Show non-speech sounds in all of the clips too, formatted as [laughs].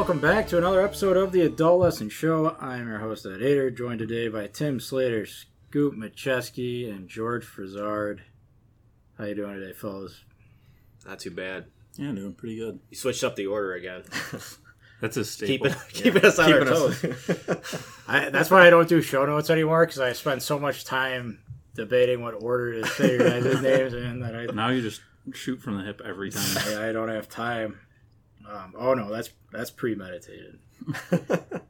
Hello and welcome back to another episode of the Adult Lesson Show. I'm your host Ed Ader, joined today by Tim Slater, Scoop Macheski, and George Frizard. How you doing today, fellas? Not too bad. Yeah, doing pretty good. You switched up the order again. [laughs] That's a staple. Keeping keeping us on our Keeping us- toes. [laughs] I, that's why I don't do show notes anymore because I spend so much time debating what order to say your guys' [laughs] names in that I, Now you just shoot from the hip every time. I, I don't have time. Um, oh no, that's that's premeditated. [laughs]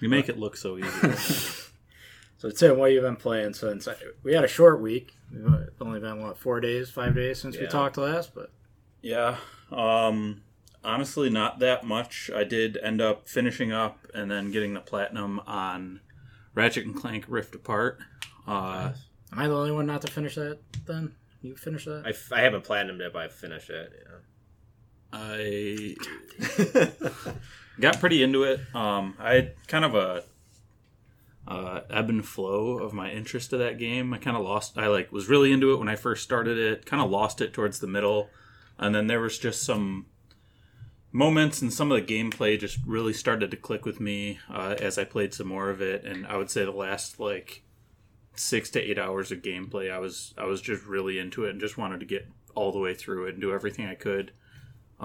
You make it look so easy. [laughs] So Tim, what you been playing since? I, we had a short week. It's only been what four days, five days since we talked last, but yeah. Um honestly not that much. I did end up finishing up and then getting the platinum on Ratchet and Clank Rift Apart. Uh am I the only one not to finish that? Then you finish that? I, f- I haven't platinumed it, but I finished it. I [laughs] got pretty into it. Um, I had kind of a uh, ebb and flow of my interest to that game. I kind of lost. I like was really into it when I first started it. Kind of lost it towards the middle, and then there was just some moments and some of the gameplay just really started to click with me uh, as I played some more of it. And I would say the last like six to eight hours of gameplay, I was I was just really into it and just wanted to get all the way through it and do everything I could.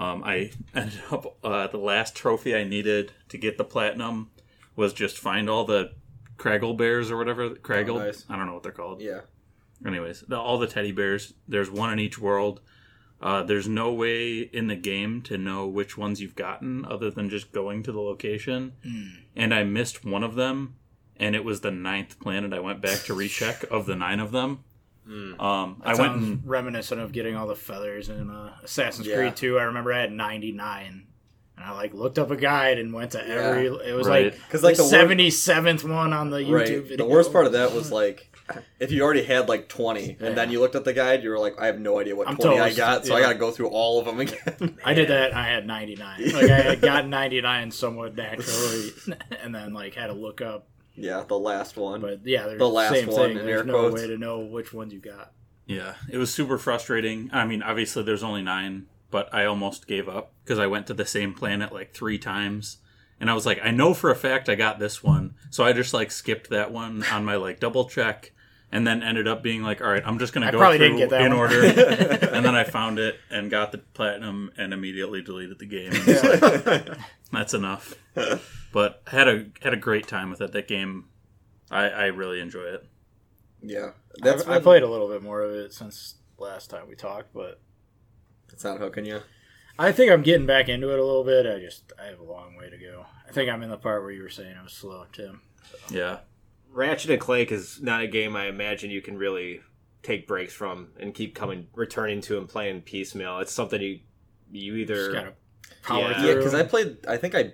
Um, I [laughs] ended up uh, the last trophy I needed to get the platinum was just find all the Craggle bears or whatever Craggle. Oh, nice. I don't know what they're called. yeah. Anyways, the, all the teddy bears. There's one in each world. Uh, there's no way in the game to know which ones you've gotten other than just going to the location. And I missed one of them, and it was the ninth planet. I went back to recheck of the nine of them. Um, I went and reminiscent of getting all the feathers in uh, Assassin's Yeah. Creed 2. I remember I had 99. And I like looked up a guide and went to every. It was Right. like 'Cause, like, the the wor- seventy seventh one on the YouTube Right. video. The worst part of that was like [laughs] if you already had like 20 Yeah. and then you looked at the guide, you were like, I have no idea what I'm 20 I got, so I got to go through all of them again. [laughs] I did that. and I had ninety nine. Like I had gotten ninety nine somewhat naturally, [laughs] and then like had to look up. Yeah, the last one. But yeah, there's The last same one thing. in There's air no quotes. way to know which ones you got. Yeah, it was super frustrating. I mean, obviously there's only nine, but I almost gave up because I went to the same planet like three times. And I was like, I know for a fact I got this one. So I just like skipped that one on my like double check and then ended up being like, all right, I'm just going to go probably through didn't get that in one. order. [laughs] and then I found it and got the platinum and immediately deleted the game. And it's like, [laughs] that's enough. But had a had a great time with it. That game, I, I really enjoy it. yeah. That's I, I played a little bit more of it since last time we talked, but It's not hooking you. I think I'm getting back into it a little bit. I just I have a long way to go. I think I'm in the part where you were saying it was slow, Tim. Yeah. Ratchet and Clank is not a game I imagine you can really take breaks from and keep coming, returning to and playing piecemeal. It's something you you either power Yeah. through. Yeah, because I played, I think I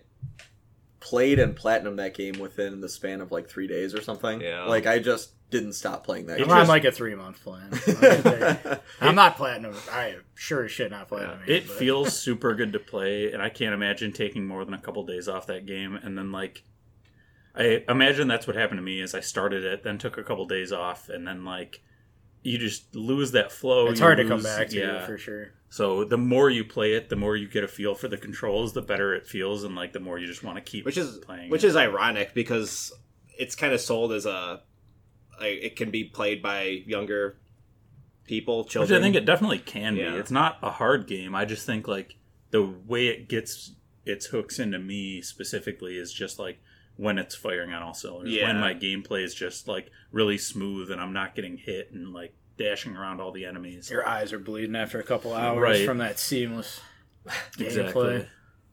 played and platinum that game within the span of like three days or something. Yeah. Like I just didn't stop playing that I'm on like a three month plan. [laughs] I'm not platinum. I sure as shit not platinum. It but- feels super good to play, and I can't imagine taking more than a couple days off that game. And then, like, I imagine that's what happened to me. Is I started it, then took a couple days off, and then like you just lose that flow. It's you hard to come back to yeah. for sure. So the more you play it, the more you get a feel for the controls, the better it feels, and like the more you just want to keep which is playing. which it. is ironic because it's kind of sold as a like, it can be played by younger people, Which children. I think it definitely can Yeah. be. It's not a hard game. I just think like the way it gets its hooks into me specifically is just like when it's firing on all cylinders. Yeah. When my gameplay is just like really smooth and I'm not getting hit and like dashing around all the enemies. Your eyes are bleeding after a couple hours Right. from that seamless Exactly. gameplay.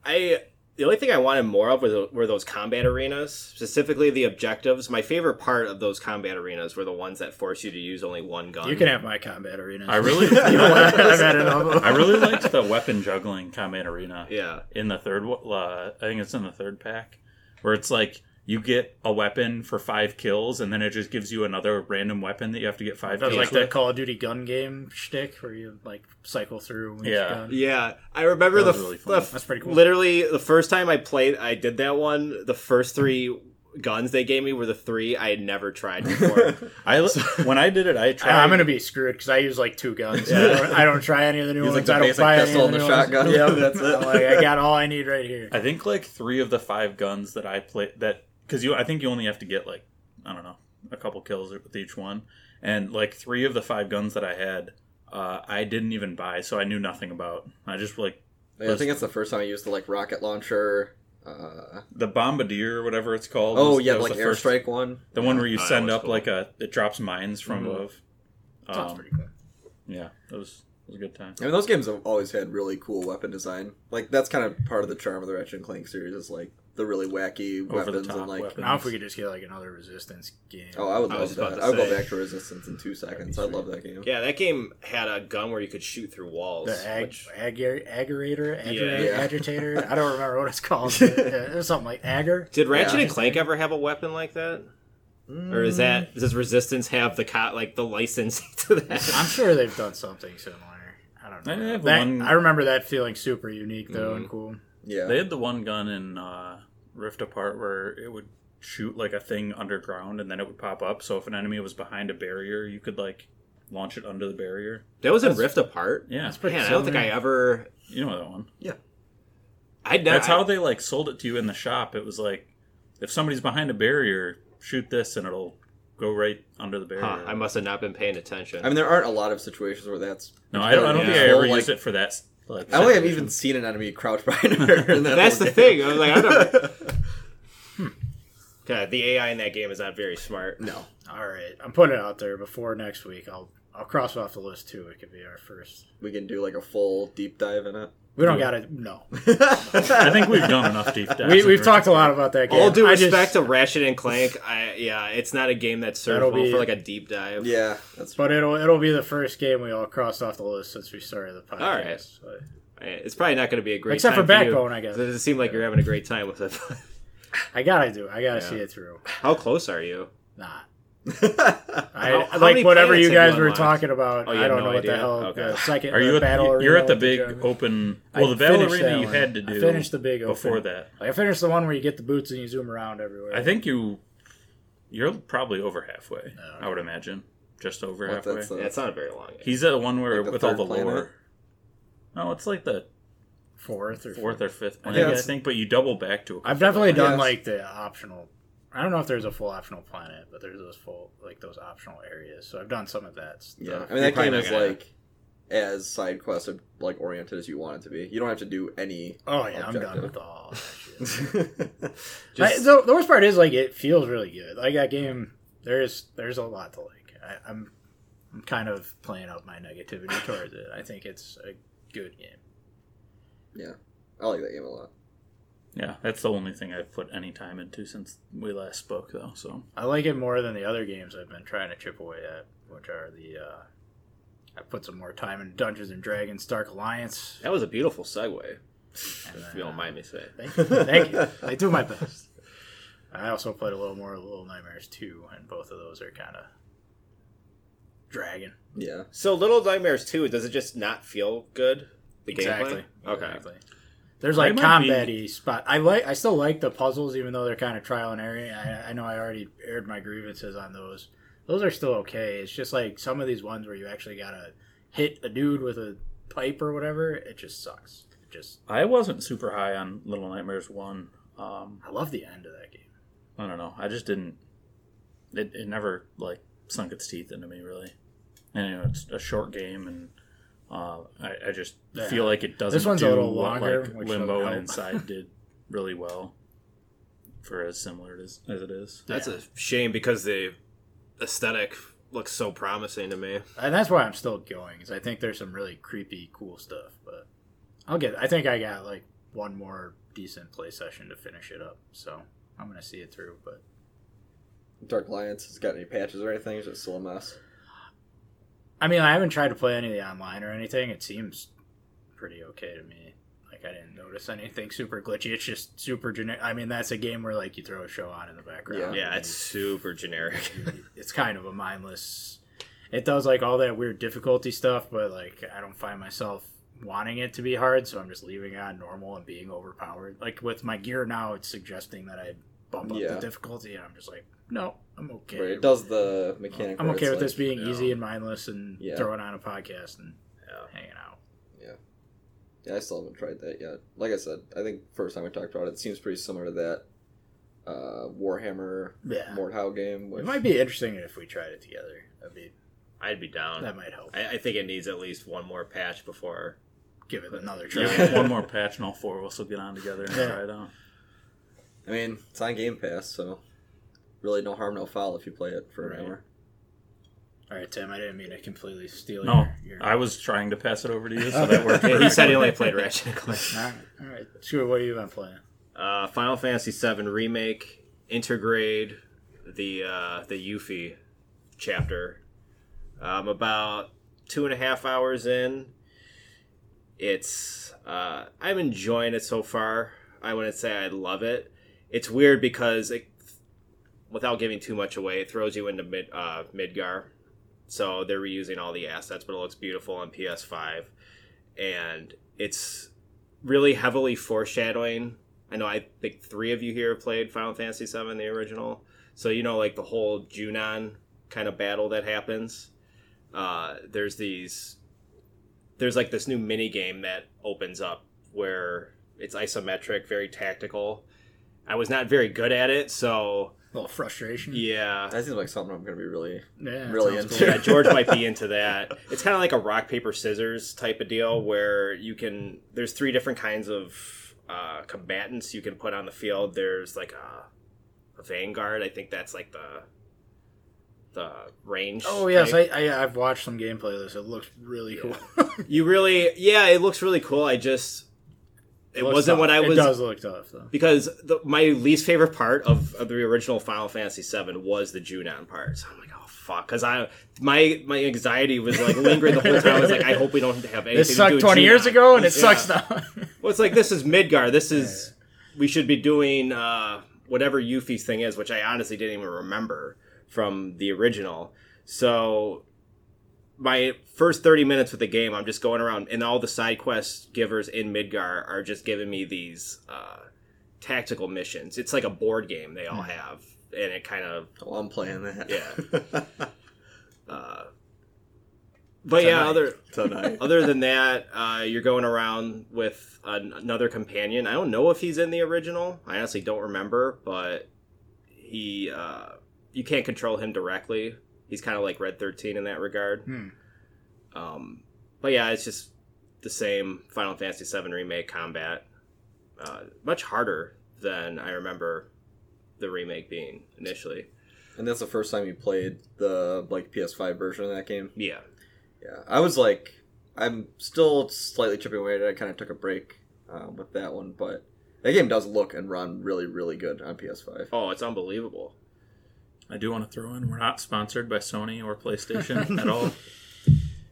I the only thing I wanted more of were, were those combat arenas, specifically the objectives. My favorite part of those combat arenas were the ones that force you to use only one gun. You can have my combat arena. I really I've had enough. I really liked the weapon juggling combat arena. yeah, in the third one- uh, I think it's in the third pack where it's like you get a weapon for five kills and then it just gives you another random weapon that you have to get five That was kills like the with. Call of Duty gun game shtick where you like cycle through each Yeah. gun. yeah. I remember That the, was really the. That's pretty cool. literally the first time I played, I did that one. The first three guns they gave me were the three I had never tried before. [laughs] I when I did it, I tried. I'm gonna be screwed because I use like two guns. I, don't, I don't try any of the new Use, ones. like, the I don't basic buy any pistol of the and new the ones. shotgun. Yep. [laughs] That's it. I'm like I got all I need right here. I think like three of the five guns that I play that because you I think you only have to get like I don't know a couple kills with each one, and like three of the five guns that I had, uh, I didn't even buy, so I knew nothing about. I just like Yeah, I think it's the first time I used the like rocket launcher. Uh, the bombardier or whatever it's called. oh was- yeah, like the first- airstrike one. the one where you Oh, send up cool. like a it drops mines from Mhm. above. Sounds Um, pretty cool. yeah, it was it was a good time. I mean, those games have always had really cool weapon design. Like that's kind of part of the charm of the Ratchet and Clank series is like the really wacky Over the weapons top and like. weapons. Now if we could just get like another resistance game. Oh, I would I love was that. to I would go back to Resistance in two seconds. I love that game. yeah, that game had a gun where you could shoot through walls. the ag- which- agar- agerator, agerator, Yeah. [laughs] agitator. I don't remember what it's called. [laughs] but, it was something like agger did Ratchet Yeah. and Clank ever have a weapon like that? Or is that mm. does Resistance have the co- like the license [laughs] to that? I'm sure they've done something similar. I don't know. have That- one- I remember that feeling super unique though and mm-hmm. cool. Yeah. They had the one gun in uh, Rift Apart where it would shoot like a thing underground and then it would pop up. So if an enemy was behind a barrier, you could like launch it under the barrier. that was in Rift Apart. Yeah, That's pretty Man, I don't think I ever. you know that one. Yeah, I never. That's how they like sold it to you in the shop. It was like if somebody's behind a barrier, shoot this and it'll go right under the barrier. Huh, I must have not been paying attention. I mean, there aren't a lot of situations where that's. no, I don't. I don't Yeah. think I ever like- used it for that. Like, I don't think I've even seen an enemy crouch behind her. in that [laughs] That's the game. thing. I was like, I never. [laughs] God, the AI in that game is not very smart. No. All right, I'm putting it out there before next week. I'll I'll cross it off the list too. It could be our first. We can do like a full deep dive in it. We don't gotta no. I think we've done enough deep dives. We, we've Rift talked a lot about that game. All due I just- respect to Ratchet and Clank, I yeah, it's not a game that's That'll be- for like a deep dive. yeah, that's but it'll it'll be the first game we all crossed off the list since we started the podcast. All right. So- it's probably not going to be a great Except time for you. Backbone, I guess. It doesn't seem like you're having a great time with it. [laughs] I gotta do. I gotta Yeah. see it through. How close are you? Not. How- I how like many whatever you have you guys were talking about. Oh, I don't no know what the hell. Okay. The second, Are you the at battle the, arena you're at the big German- open? I Well, the battle arena you one. had to I do finished the big before open. that. Like, I finished the one where you get the boots and you zoom around everywhere. I think you you're probably over halfway. Oh, I would imagine just over What, halfway. that's the- Yeah, it's not a very long game. He's at the one where Like the with all the planet? lore. No, it's like the fourth or fourth or fifth think planet, I think. But you double back to. I've definitely done like the optional. I don't know if there's a full optional planet, but there's those full like those optional areas. So I've done some of that. Stuff. Yeah, I mean You're that probably game is gonna- like as side quest like oriented as you want it to be. You don't have to do any. Oh yeah, I'm done Objective. with all that shit. [laughs] I, the, the worst part is like it feels really good. Like that game, there's there's a lot to like. I, I'm I'm kind of playing up my negativity towards it. I think it's a good game. Yeah, I like that game a lot. Yeah, that's the only thing I've put any time into since we last spoke, though. So I like it more than the other games I've been trying to chip away at, which are the. uh I put some more time in Dungeons and Dragons: Dark Alliance. that was a beautiful segue. and If then, you don't uh, mind me saying. Thank you. Thank you. I do my best. I also played a little more of Little Nightmares 2, and both of those are kind of dragging. Yeah, So, Little Nightmares 2, does it just not feel good? The Exactly. gameplay? Okay. Exactly. There's like combat-y spot. I like. I still like the puzzles, even though they're kind of trial and error. I, I know I already aired my grievances on those. Those are still okay. It's just like some of these ones where you actually gotta hit a dude with a pipe or whatever. It just sucks. It just. I wasn't super high on Little Nightmares one. Um, I love the end of that game. I don't know. I just didn't. It, it never like sunk its teeth into me really. And you know, it's a short game, and uh, I, I just Yeah. feel like it doesn't. This one's a do little what, longer, like, Limbo and. Inside [laughs] did really well for as similar as, as it is. That's Yeah. a shame because the aesthetic looks so promising to me. and that's why I'm still going. Is I think there's some really creepy, cool stuff. But I'll get. I think I got like one more decent play session to finish it up. So I'm gonna see it through. But Dark Alliance has got any patches or anything? Is it still a mess? I mean, I haven't tried to play any of the online or anything. It seems pretty okay to me. Like I didn't notice anything super glitchy. It's just super generic. I mean, that's a game where like you throw a show on in the background. Yeah, and it's super generic. [laughs] it's kind of a mindless. It does like all that weird difficulty stuff, but like I don't find myself wanting it to be hard, so I'm just leaving it on normal and being overpowered. Like with my gear now, it's suggesting that I bump up Yeah. the difficulty, and I'm just like, no, I'm okay. Right. It does the mechanic. I'm okay it's with this being you know. easy and mindless and Yeah. throwing on a podcast and Yeah. hanging out. Yeah. Yeah, I still haven't tried that yet. Like I said, I think first time we talked about it, it seems pretty similar to that uh, Warhammer Yeah. Mordhau game. Which, It might be interesting if we tried it together. That'd be I'd be down. that might help. I, I think it needs at least one more patch before. Give it another try. Yeah, one more patch and all four of us will get on together and Yeah. try it out. I mean, it's on Game Pass, so really no harm, no foul if you play it for Right. an hour. All right, Tim. I didn't mean to completely steal No, your. your... I was trying to pass it over to you, so that [laughs] worked. Yeah, he said he only played Ratchet and Clank. [laughs] All right, all right. Sure. What have you been playing? Uh, Final Fantasy VII remake, Intergrade, the uh, the Yuffie chapter. I'm about two and a half hours in. It's uh, I'm enjoying it so far. I wouldn't say I love it. It's weird because it, without giving too much away, it throws you into mid uh, Midgar. So they're reusing all the assets, but it looks beautiful on PS5, and it's really heavily foreshadowing I know I think three of you here have played Final Fantasy VII, the original. So you know, like the whole Junon kind of battle that happens. Uh, there's these, there's like this new mini game that opens up where it's isometric, very tactical. I was not very good at it, so A little frustration. yeah. That seems like something I'm going to be really. Yeah, Really into cool. yeah, George might be into [laughs] that. It's kind of like a rock paper scissors type of deal where you can. There's three different kinds of uh, combatants you can put on the field. There's like a, a vanguard. I think that's like the the range. Oh yes, type. I, I I've watched some gameplay of this. It looks really cool. [laughs] you really yeah. It looks really cool. I just it, looks wasn't tough. what I was It does look tough though. because the, my least favorite part of, of the original Final Fantasy VII was the Junon part. So I'm like, oh fuck, because I my my anxiety was like lingering the whole time. I was like, I hope we don't have anything. This to do sucked with 20 years ago, and it Yeah. sucks now. [laughs] Well, it's like this is Midgar. This is we should be doing uh, whatever Yuffie's thing is, which I honestly didn't even remember from the original. So my first 30 minutes with the game, I'm just going around, and all the side quest givers in Midgar are just giving me these uh, tactical missions. It's like a board game they all have, and it kind of Oh, I'm playing that. Yeah. [laughs] uh, but yeah, other Tonight. other than that, uh, you're going around with an, another companion. I don't know if he's in the original. I honestly don't remember, but he uh, you can't control him directly. He's kind of like Red Thirteen in that regard. Hmm. Um, but yeah, it's just the same Final Fantasy VII remake combat. Uh, much harder than I remember the remake being initially. And that's the first time you played the like PS5 version of that game. Yeah, Yeah, I was like, I'm still slightly chipping away at it. I kind of took a break um, with that one, but that game does look and run really, really good on PS5. Oh, it's unbelievable. I do want to throw in we're not sponsored by Sony or PlayStation [laughs] at all.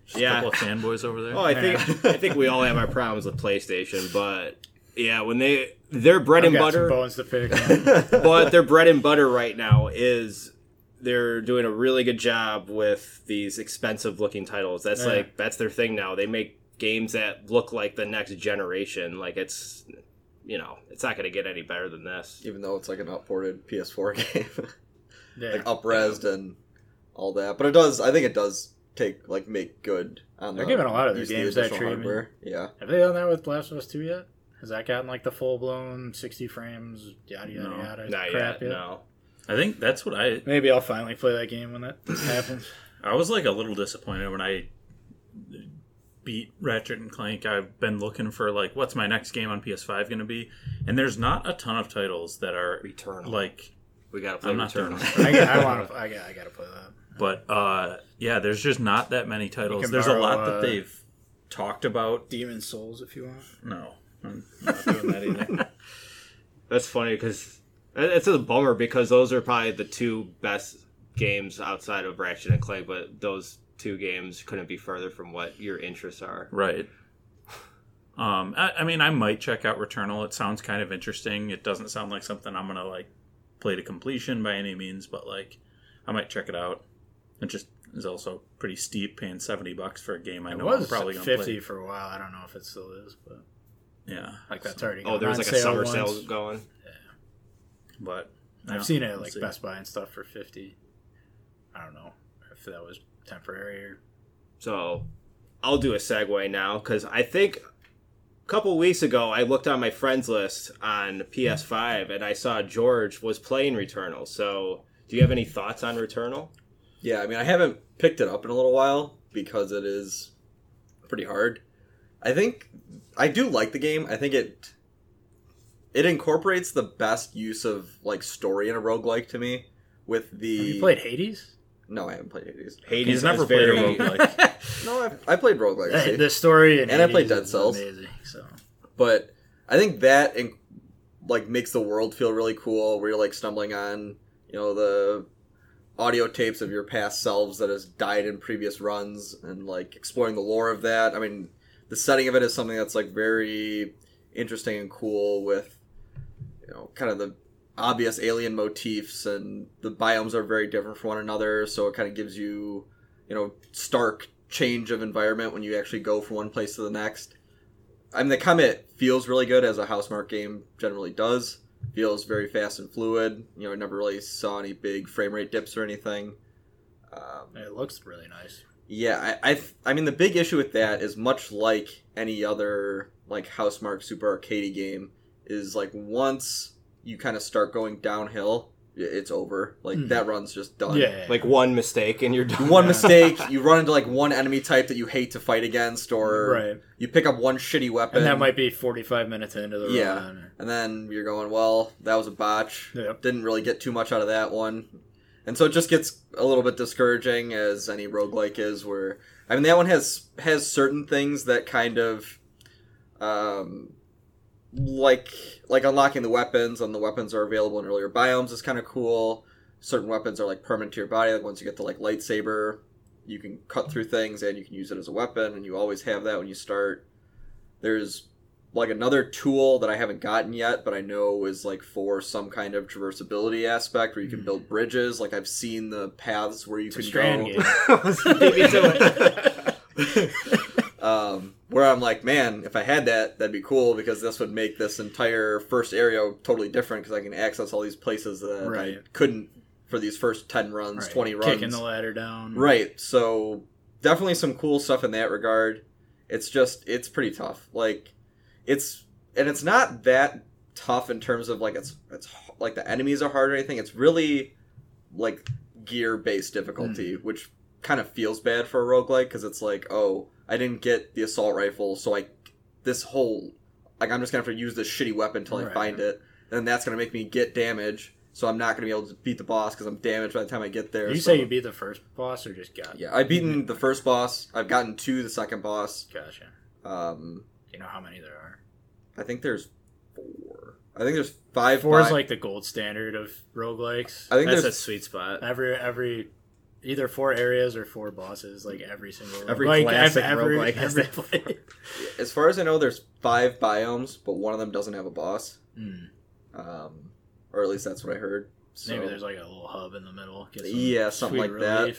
Just Yeah. a couple of fanboys over there. Oh, I think I think we all have our problems with PlayStation, but yeah, when they their bread I've and got some butter, bones to pick. [laughs] but their bread and butter right now is they're doing a really good job with these expensive looking titles. That's Yeah. like that's their thing now. They make games that look like the next generation. Like it's you know, it's not going to get any better than this. Even though it's like an upported PS4 [laughs] game, Yeah. like upresed and all that, but it does. I think it does take like make good on. They're the, giving a lot of their use the games that treatment. hardware. Yeah, Have they done that with Last of Us 2 yet? Has that gotten like the full blown 60 frames, yada yada No. yada Not crap yet, no. I think that's what I Maybe I'll finally play that game when that [laughs] happens. I was like a little disappointed when I beat Ratchet and Clank. I've been looking for like what's my next game on PS5 going to be, and there's not a ton of titles that are Returnal. like. We got to play I'm not doing Returnal. that. I, got- I want to. I got. I got to play that. But uh, yeah, there's just not that many titles. can There's a borrow, lot uh, that they've talked about. Demon's Souls, if you want. No, I'm not doing that either. [laughs] That's funny because it's a bummer because those are probably the two best games outside of Ratchet and Clank, but those two games couldn't be further from what your interests are. Right. Um, I, I mean, I might check out Returnal. It sounds kind of interesting. It doesn't sound like something I'm gonna like play to completion by any means, but like, I might check it out. It just is also pretty steep, paying seventy bucks for a game I It know I'm probably gonna 50 play. for a while. I don't know if it still is, but Yeah, like that's already. Oh, gone there was like a summer once. sale going. Yeah, but Yeah, I've seen it we'll like see. Best Buy and stuff for fifty. I don't know if that was temporary or So I'll do a segue now because I think a couple weeks ago I looked on my friends list on PS5 and I saw George was playing Returnal. So do you have any thoughts on Returnal? Yeah, I mean, I haven't picked it up in a little while because it is pretty hard. I think I do like the game. I think it it incorporates the best use of like story in a roguelike to me with the have you played Hades? No, I haven't played Hades. Hades He's never is played a very- roguelike. [laughs] No, I've, I played roguelikes. see? the story and, And I played Dead is Cells. Amazing. So but I think that in, like makes the world feel really cool. Where you're like stumbling on, you know, the audio tapes of your past selves that has died in previous runs, and like exploring the lore of that. I mean, the setting of it is something that's like very interesting and cool with, you know, kind of the obvious alien motifs, and the biomes are very different from one another. So it kind of gives you, you know, stark change of environment when you actually go from one place to the next. I mean, the Comet feels really good as a Housemarque game generally does. Feels very fast and fluid. You know, I never really saw any big frame rate dips or anything. Um, it looks really nice. yeah, I, I, I mean, the big issue with that is much like any other like Housemarque Super Arcade game, is like once you kind of start going downhill, it's over. Like Hmm. that run's just done. Yeah, Like one mistake and you're done. One mistake, you run into like one enemy type that you hate to fight against, or right. you pick up one shitty weapon, And that might be forty-five minutes into the Yeah. run. and then you're going, well, that was a botch. Yep. Didn't really get too much out of that one. And so it just gets a little bit discouraging as any roguelike is where I mean that one has has certain things that kind of um like like unlocking the weapons and the weapons are available in earlier biomes is kind of cool. Certain weapons are like permanent to your body, like once you get the like lightsaber, you can cut through things and you can use it as a weapon and you always have that when you start. There's like another tool that I haven't gotten yet, but I know is like for some kind of traversability aspect where you can build hmm. bridges. Like I've seen the paths where you It's can strand go. [laughs] [laughs] game. Beat me to it. um, where I'm like, man, if I had that, that'd be cool because this would make this entire first area totally different because I can access all these places that I couldn't for these first ten runs, Right. twenty runs. Kicking the ladder down. Right. So definitely some cool stuff in that regard. It's just it's pretty tough. Like it's and it's not that tough in terms of like it's it's like the enemies are hard or anything. It's really like gear based difficulty, which kind of feels bad for a roguelike because it's like, oh, I didn't get the assault rifle, so I this whole like I'm just gonna have to use this shitty weapon until I find it. And that's gonna make me get damage. So I'm not gonna be able to beat the boss because I'm damaged by the time I get there. Did you so- say you beat the first boss or just got? yeah, I've beaten the first boss. I've gotten to the second boss. Gotcha. Um, you know how many there are? I think there's four. I think there's five. Four is like the gold standard of roguelikes. I think That's a sweet spot. every every either four areas or four bosses, like every single Every like, classic every, roguelike has every that. [laughs] play. as far as I know, there's five biomes, but one of them doesn't have a boss. Hmm. Um, or at least that's what I heard. So, Maybe there's like a little hub in the middle. Some Yeah, something sweet like that.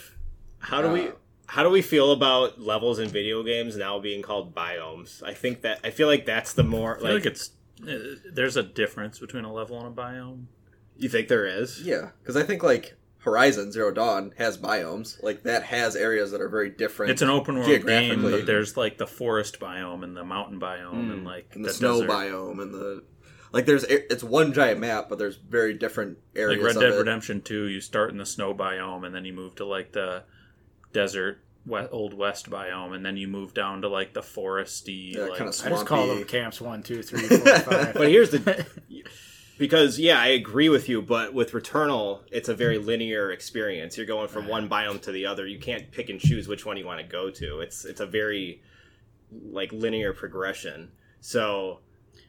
How do we Uh, how do we feel about levels in video games now being called biomes? I think that I feel like that's the more I feel like, like it's uh, there's a difference between a level and a biome. you think there is. Yeah, because I think like Horizon Zero Dawn has biomes. Like that has areas that are very different. It's an open world game, but there's like the forest biome and the mountain biome and hmm. like and the, the snow desert. biome and the like. There's it's one giant map, but there's very different areas. Like Red of Dead it. Redemption Two, you start in the snow biome and then you move to like the desert we- old west biome, and then you move down to like the foresty. Yeah, like, kinda I just call them camps one, two, three, four, five. [laughs] But here's the [laughs] because yeah, I agree with you, but with Returnal, it's a very linear experience. You're going from one biome to the other. You can't pick and choose which one you want to go to. It's it's a very like linear progression. So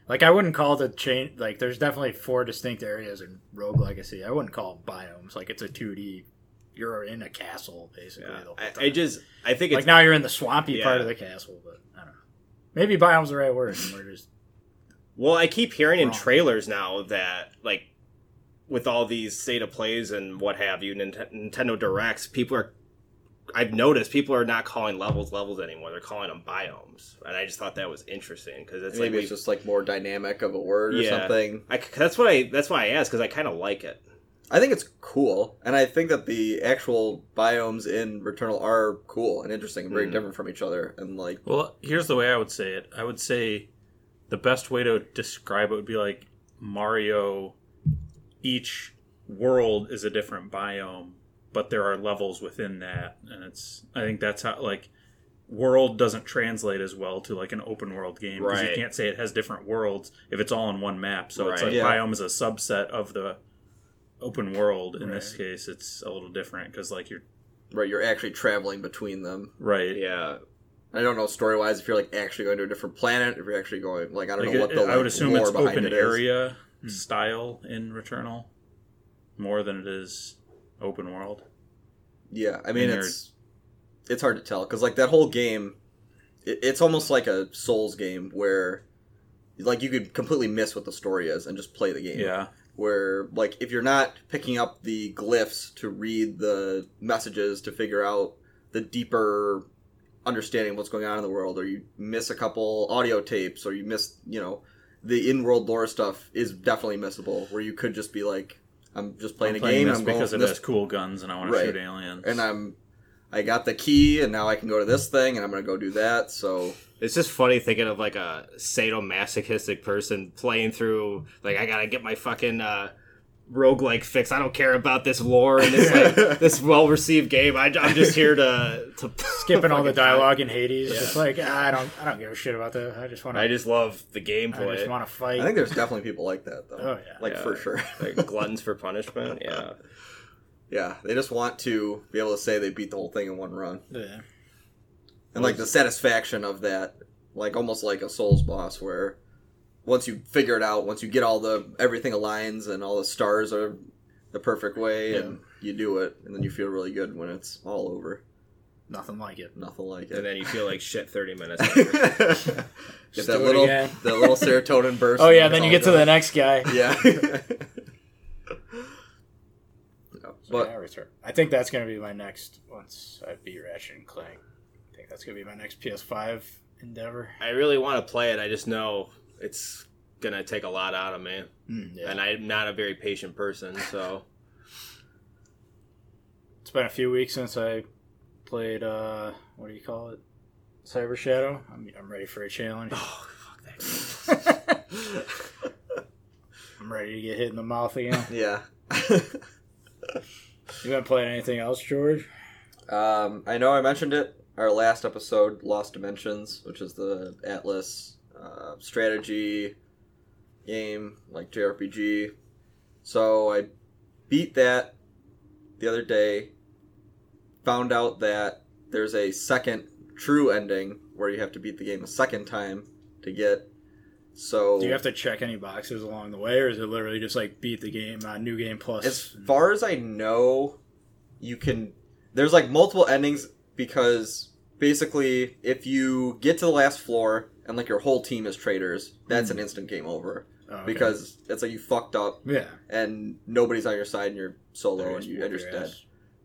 like I wouldn't call the chain like there's definitely four distinct areas in Rogue Legacy. I wouldn't call biomes. Like it's a two D. You're in a castle basically. yeah, I. I just I think like now you're in the swampy Yeah. part of the castle, but I don't know. Maybe biome's the right word. And we're just Well, I keep hearing in trailers now that like with all these state of plays and what have you, Nintendo Directs, people are. I've noticed people are not calling levels levels anymore. They're calling them biomes, and I just thought that was interesting because it's Maybe like it's just like more dynamic of a word or Yeah. something. I, that's what I. That's why I asked because I kind of like it. I think it's cool, and I think that the actual biomes in Returnal are cool and interesting and very Mhm. different from each other. And like, Well, here's the way I would say it. I would say the best way to describe it would be like Mario. Each world is a different biome, but there are levels within that, and it's. I think that's how like world doesn't translate as well to like an open world game because you can't say it has different worlds if it's all in one map. So it's Right. like Yeah. biome is a subset of the open world. In this case, it's a little different because like you're right, you're actually traveling between them. right. Yeah, I don't know story wise if you're like actually going to a different planet, if you're actually going like I don't Like, know what it- the I would assume lore it's open it is. area Hmm. style in Returnal more than it is open world. Yeah, I mean And it's it's hard to tell because like that whole game, it, it's almost like a Souls game where like you could completely miss what the story is and just play the game. Yeah, Where like if you're not picking up the glyphs to read the messages to figure out the deeper understanding what's going on in the world, or you miss a couple audio tapes, or you miss you know the in-world lore stuff is definitely missable. Where you could just be like, I'm just playing I'm a game. this I'm going because from it this has cool guns and I want to shoot aliens. and I'm I got the key and now I can go to this thing and I'm gonna go do that. So it's just funny thinking of like a sadomasochistic person playing through. Like, I gotta get my fucking uh, roguelike fix. I don't care about this lore and this like, [laughs] this well received game. I, am just here to to [laughs] Skipping all the fucking- dialogue in Hades, Yeah. just like I don't, I don't give a shit about that. I just want to, I just love the I gameplay. just want to fight. I think there's definitely people like that though. Oh, yeah. like Yeah. for sure. [laughs] like gluttons for punishment. Yeah. yeah, they just want to be able to say they beat the whole thing in one run, yeah. and like the satisfaction of that, like almost like a Souls boss where. Once you figure it out, once you get all the everything aligns and all the stars are the perfect way, and you do it, and then you feel really good when it's all over. nothing like it. Nothing like it. And then you feel like shit 30 minutes [laughs] later. Get that little, that little serotonin burst. Oh yeah, then you all get to the next guy. [laughs] [laughs] Yeah. So, but yeah. I think that's gonna be my next once I beat Ratchet and Clank. I think that's gonna be my next PS5 endeavor. I really want to play it. I just know it's gonna take a lot out of me, Mm, yeah. and I'm not a very patient person. So [laughs] It's been a few weeks since I played. uh What do you call it? Cyber Shadow. I'm, I'm ready for a challenge. oh fuck that. [laughs] I'm ready to get hit in the mouth again. [laughs] yeah. You been playing anything else, George? um, I know I mentioned it our last episode, Lost Dimensions, which is the Atlus uh, strategy game, like JRPG. So I beat that the other day. Found out that there's a second true ending where you have to beat the game a second time to get. So Do you have to check any boxes along the way, or is it literally just like beat the game, uh, new game plus? as far as I know, you can. There's like multiple endings because basically, if you get to the last floor and like your whole team is traitors, that's an instant game over Oh, okay. because it's like you fucked up yeah, and nobody's on your side and you're solo and you, and you're dead.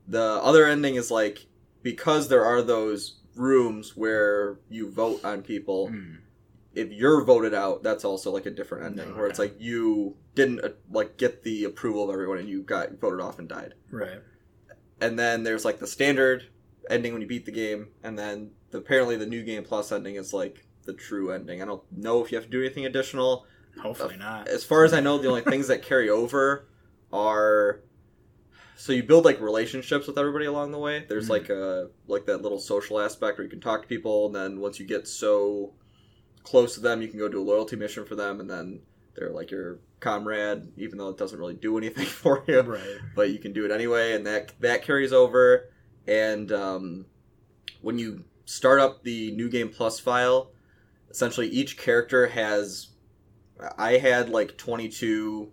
The other ending is like because there are those rooms where you vote on people. Mm. If you're voted out, that's also like a different ending where it's Okay. like you didn't uh, like get the approval of everyone and you got voted off and died. Right. And then there's like the standard ending when you beat the game, and then the, apparently the new game plus ending is like the true ending. I don't know if you have to do anything additional. Hopefully not. As far as I know, the only things that carry [laughs] over are so you build like relationships with everybody along the way. There's Mhm. like a like that little social aspect where you can talk to people, and then once you get so close to them, you can go do a loyalty mission for them, and then they're like your comrade, even though it doesn't really do anything [laughs] for you Right. but you can do it anyway, and that that carries over. And um, when you start up the new game plus file, essentially each character has. I had like twenty two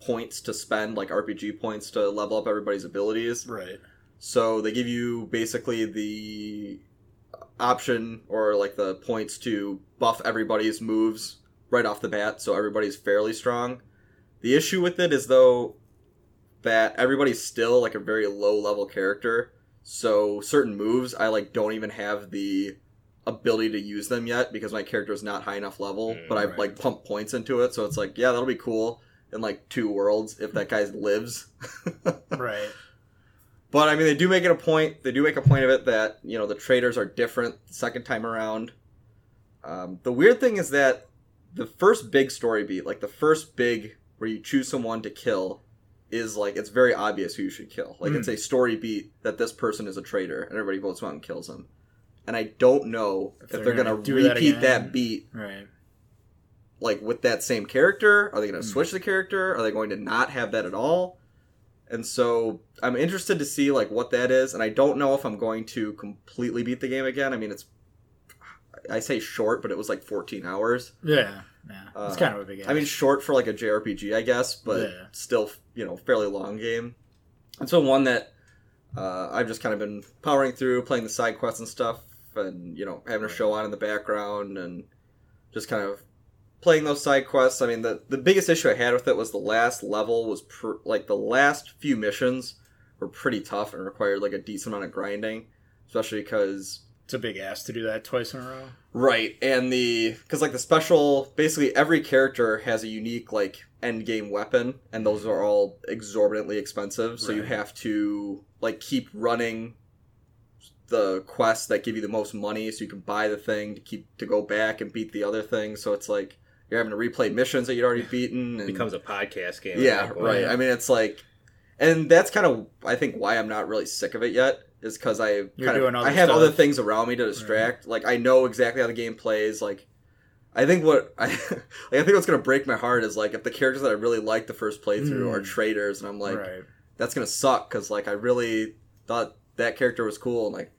points to spend, like RPG points to level up everybody's abilities. Right. So they give you basically the option or like the points to buff everybody's moves right off the bat, so everybody's fairly strong. The issue with it is though that everybody's still like a very low level character, so certain moves I like don't even have the ability to use them yet because my character is not high enough level, Mm, but I've right. like pumped points into it, so it's like, yeah, that'll be cool. in like two worlds if that guy lives. [laughs] Right. But I mean, they do make it a point. They do make a point of it that you know the traders are different the second time around. Um, the weird thing is that the first big story beat, like the first big where you choose someone to kill, is like it's very obvious who you should kill. Like Mm. it's a story beat that this person is a traitor, and everybody votes him out and kills him. And I don't know if, they're they're, gonna, gonna do that repeat that beat Right. like with that same character? Are they going to Hmm. switch the character? Are they going to not have that at all? And so I'm interested to see like what that is, and I don't know if I'm going to completely beat the game again. I mean, it's I say short, but it was like 14 hours. Yeah. Yeah. Uh, it's kind of a big. I mean, short for like a JRPG, I guess, but Yeah. still, you know, fairly long game. And so one that uh, I've just kind of been powering through, playing the side quests and stuff, and you know, having a show on in the background, and just kind of playing those side quests. I mean, the the biggest issue I had with it was the last level was pr- like the last few missions were pretty tough and required like a decent amount of grinding, especially because it's a big ass to do that twice in a row. Right, and the because like the special, basically every character has a unique like end game weapon, and those mm-hmm. are all exorbitantly expensive. So you have to like keep running the quests that give you the most money, so you can buy the thing to keep to go back and beat the other thing. So it's like you're having to replay missions that you'd already beaten. And, It becomes a podcast game. yeah, at that point. right. I mean, it's like, and that's kind of I think why I'm not really sick of it yet is because I You're kind doing of I have stuff. other things around me to distract. Like I know exactly how the game plays. Like I think what I [laughs] like I think what's gonna break my heart is like if the characters that I really like the first playthrough Mm. are traitors, and I'm like right. that's gonna suck because like I really thought that character was cool and like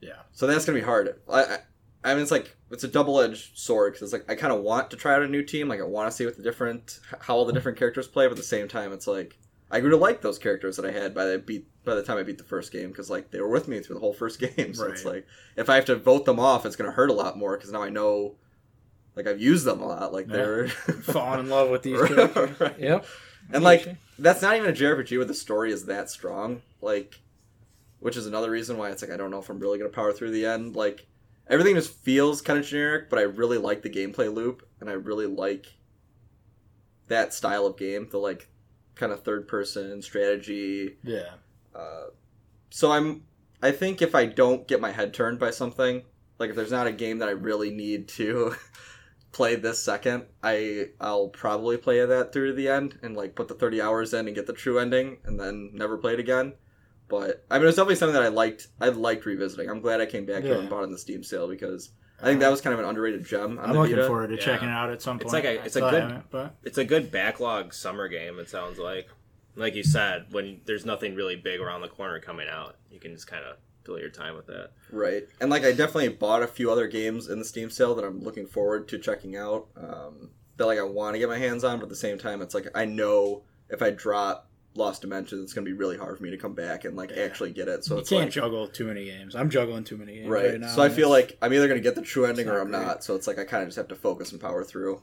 Yeah. so that's gonna be hard. I, I, I mean, it's like it's a double edged sword because it's like I kind of want to try out a new team. Like I want to see what the different how all the different characters play, but at the same time, it's like I grew to like those characters that I had by the beat by the time I beat the first game because like they were with me through the whole first [laughs] game. So it's like if I have to vote them off, it's gonna hurt a lot more because now I know like I've used them a lot. Like Yeah. they're [laughs] Falling in love with these [laughs] Right. characters. Yep. and like that's not even a JRPG where the story is that strong. Like, which is another reason why it's like I don't know if I'm really gonna power through the end. Like, everything just feels kind of generic, but I really like the gameplay loop, and I really like that style of game. The like kind of third person strategy. Yeah. Uh, so I'm. I think if I don't get my head turned by something, like if there's not a game that I really need to [laughs] play this second, I I'll probably play that through to the end and like put the 30 hours in and get the true ending and then never play it again. But I mean, it's definitely something that I liked. I liked revisiting. I'm glad I came back here Yeah. and bought it in the Steam sale because I think that was kind of an underrated gem. On I'm the looking Vita. forward to Yeah. checking it out at some point. It's like a- it's a Still good- haven't, but It's a good backlog summer game. It sounds like, like you said, when there's nothing really big around the corner coming out, you can just kind of fill your time with that. Right. And like I definitely bought a few other games in the Steam sale that I'm looking forward to checking out. Um, that like I want to get my hands on, but at the same time, it's like I know if I drop Lost Dimensions, it's gonna be really hard for me to come back and like Yeah. actually get it. So you it's can't like juggle too many games. I'm juggling too many games right, right. now. so I feel like I'm either gonna get the true ending or I'm great. not. So it's like I kind of just have to focus and power through.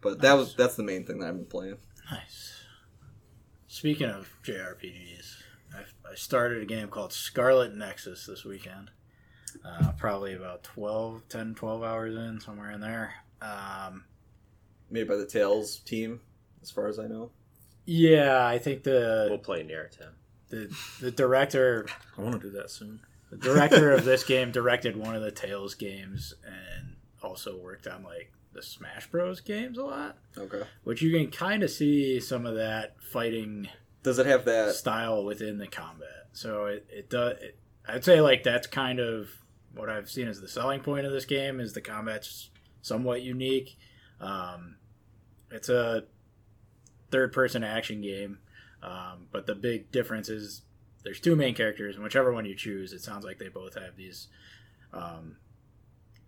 But that was that's the main thing that I've been playing. Nice. Speaking of JRPGs, I, I started a game called Scarlet Nexus this weekend. Uh, probably about 12, 10, 12 hours in, somewhere in there. Um, Made by the Tales team, as far as I know. Yeah, I think the, We'll play near Tim. the the director I want to do that soon. the director of this game directed one of the Tales games and also worked on like the Smash Bros games a lot, Okay. which you can kind of see some of that fighting Does it have that? style within the combat. So it, it does. It, I'd say like that's kind of what I've seen as the selling point of this game is the combat's somewhat unique. Um, it's a third-person action game, um, but the big difference is there's two main characters, and whichever one you choose, it sounds like they both have these um,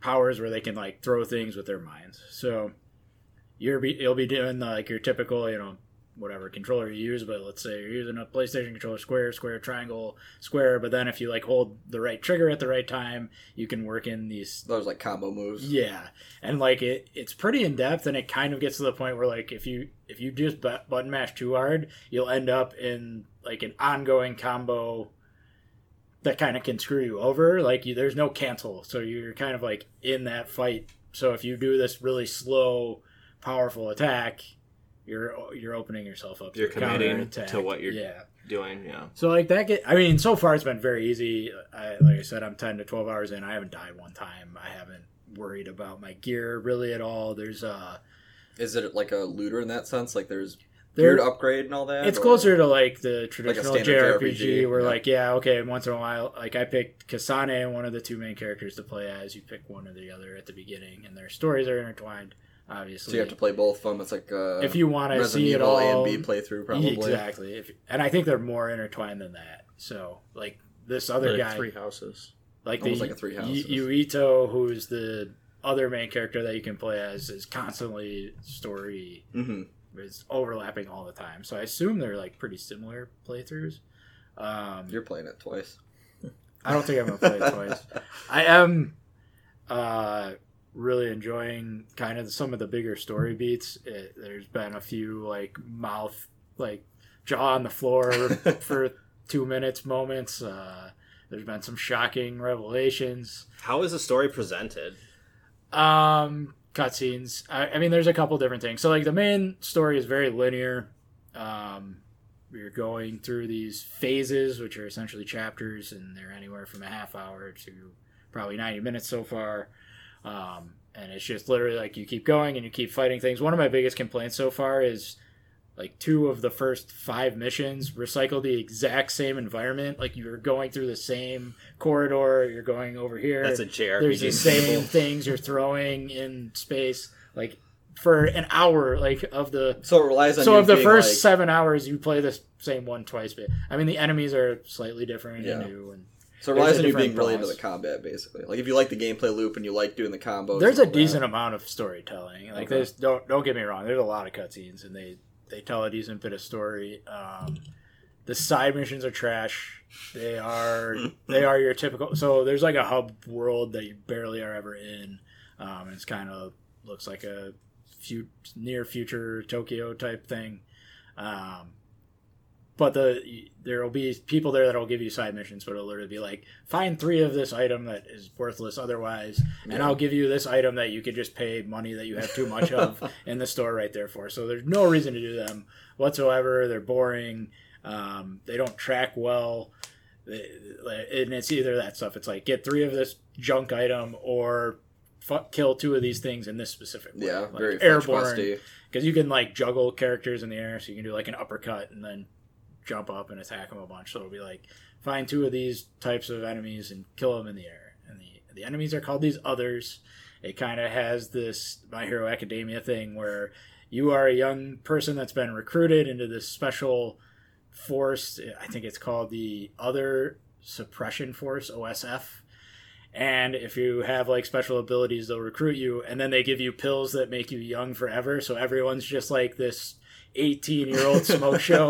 powers where they can like throw things with their minds. So you're be, you'll be doing like your typical, you know, whatever controller you use, but let's say you're using a PlayStation controller, square, square, triangle, square. But then if you like hold the right trigger at the right time, you can work in these. Those like combo moves. Yeah, and like it, it's pretty in depth, and it kind of gets to the point where like if you if you just bu- button mash too hard, you'll end up in like an ongoing combo that kind of can screw you over. Like you, there's no cancel, so you're kind of like in that fight. So if you do this really slow powerful attack, you're you're opening yourself up. to You're a committing to what you're- yeah. Doing yeah. So like that get I mean so far it's been very easy. I, like I said I'm 10 to 12 hours in. I haven't died one time. I haven't worried about my gear really at all. There's uh Is it like a looter in that sense? Like there's there gear upgrade and all that? it's or- closer to like the traditional standard JRPG, JRPG, where yeah. like yeah okay once in a while like I picked Kasane one of the two main characters to play as. You pick one or the other at the beginning, and their stories are intertwined. Obviously, So you have to play both of them. It's like uh, if you want to Resident see it Evil all A and B playthrough, probably. exactly. If, and I think they're more intertwined than that. So like this other Like guy, three houses. like Almost the like a three Yu- houses. Yuito, who's the other main character that you can play as, is constantly story hmm is overlapping all the time. So I assume they're like pretty similar playthroughs. Um, You're playing it twice. I don't think I'm gonna play it twice. I am uh, really enjoying kind of some of the bigger story beats. It, there's been a few like mouth, like jaw on the floor [laughs] for two minutes moments. Uh, there's been some shocking revelations. How is the story presented? Um, cutscenes. I, I mean, there's a couple different things. So like the main story is very linear. Um, you're going through these phases, which are essentially chapters, and they're anywhere from a half hour to probably 90 minutes so far. Um, and it's just literally like you keep going and you keep fighting things. One of my biggest complaints so far is like two of the first five missions recycle the exact same environment. Like you're going through the same corridor, you're going over here That's a chair. there's the same [laughs] things you're throwing in space like for an hour like of the So it relies on so of the first like- seven hours you play the same one twice but i mean the enemies are slightly different Yeah. and new and so it relies on you being really into the combat, basically. Like if you like the gameplay loop and you like doing the combos. there's a decent that. amount of storytelling like Okay. there's don't don't get me wrong there's a lot of cutscenes and they they tell a decent bit of story um the side missions are trash they are [laughs] they are your typical so there's like a hub world that you barely are ever in um it's kind of looks like a few near future tokyo type thing um but the there will be people there that will give you side missions, but it'll literally be like find three of this item that is worthless otherwise, and I'll give you this item that you could just pay money that you have too much of [laughs] in the store right there for. So there's no reason to do them whatsoever. They're boring. Um, they don't track well. And it's either that stuff. It's like get three of this junk item or fu- kill two of these things in this specific way. Yeah, Like very airborne because you can like juggle characters in the air, so you can do like an uppercut and then jump up and attack them a bunch. So it'll be like find two of these types of enemies and kill them in the air. And the the enemies are called these others. It kind of has this My Hero Academia thing where you are a young person that's been recruited into this special force. I think it's called the Other Suppression Force (OSF). And if you have like special abilities, they'll recruit you, and then they give you pills that make you young forever. So everyone's just like this 18 year old smoke show.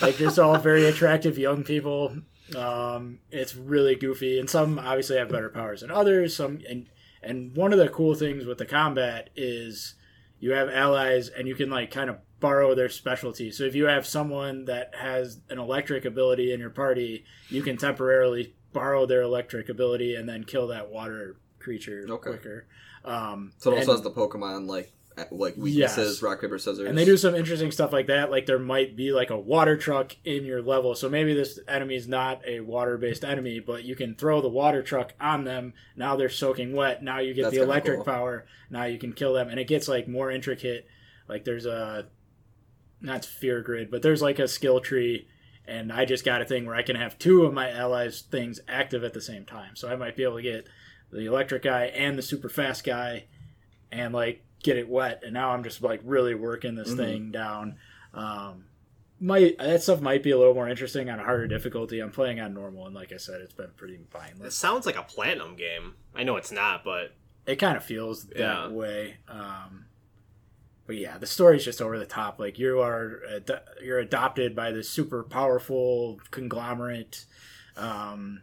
Like just all very attractive young people. Um, it's really goofy and some obviously have better powers than others. Some and and one of the cool things with the combat is you have allies and you can like kind of borrow their specialty. So if you have someone that has an electric ability in your party you can temporarily borrow their electric ability and then kill that water creature Okay. quicker. Um, So it also has the Pokemon like like weaknesses, Yes. rock paper scissors, and they do some interesting stuff like that. Like there might be like a water truck in your level, so maybe this enemy is not a water-based enemy, but you can throw the water truck on them. Now they're soaking wet. Now you get That's the electric cool. power. Now you can kill them, and it gets like more intricate. Like there's a not fear grid, but there's like a skill tree. And I just got a thing where I can have two of my allies' things active at the same time. So I might be able to get the electric guy and the super fast guy and like get it wet and now i'm just like really working this Mhm. thing down um might that stuff might be a little more interesting on a harder difficulty i'm playing on normal and like i said it's been pretty fine. It sounds like a platinum game. I know it's not, but it kind of feels that Yeah. way um but yeah the story's just over the top like you are ad- you're adopted by this super powerful conglomerate um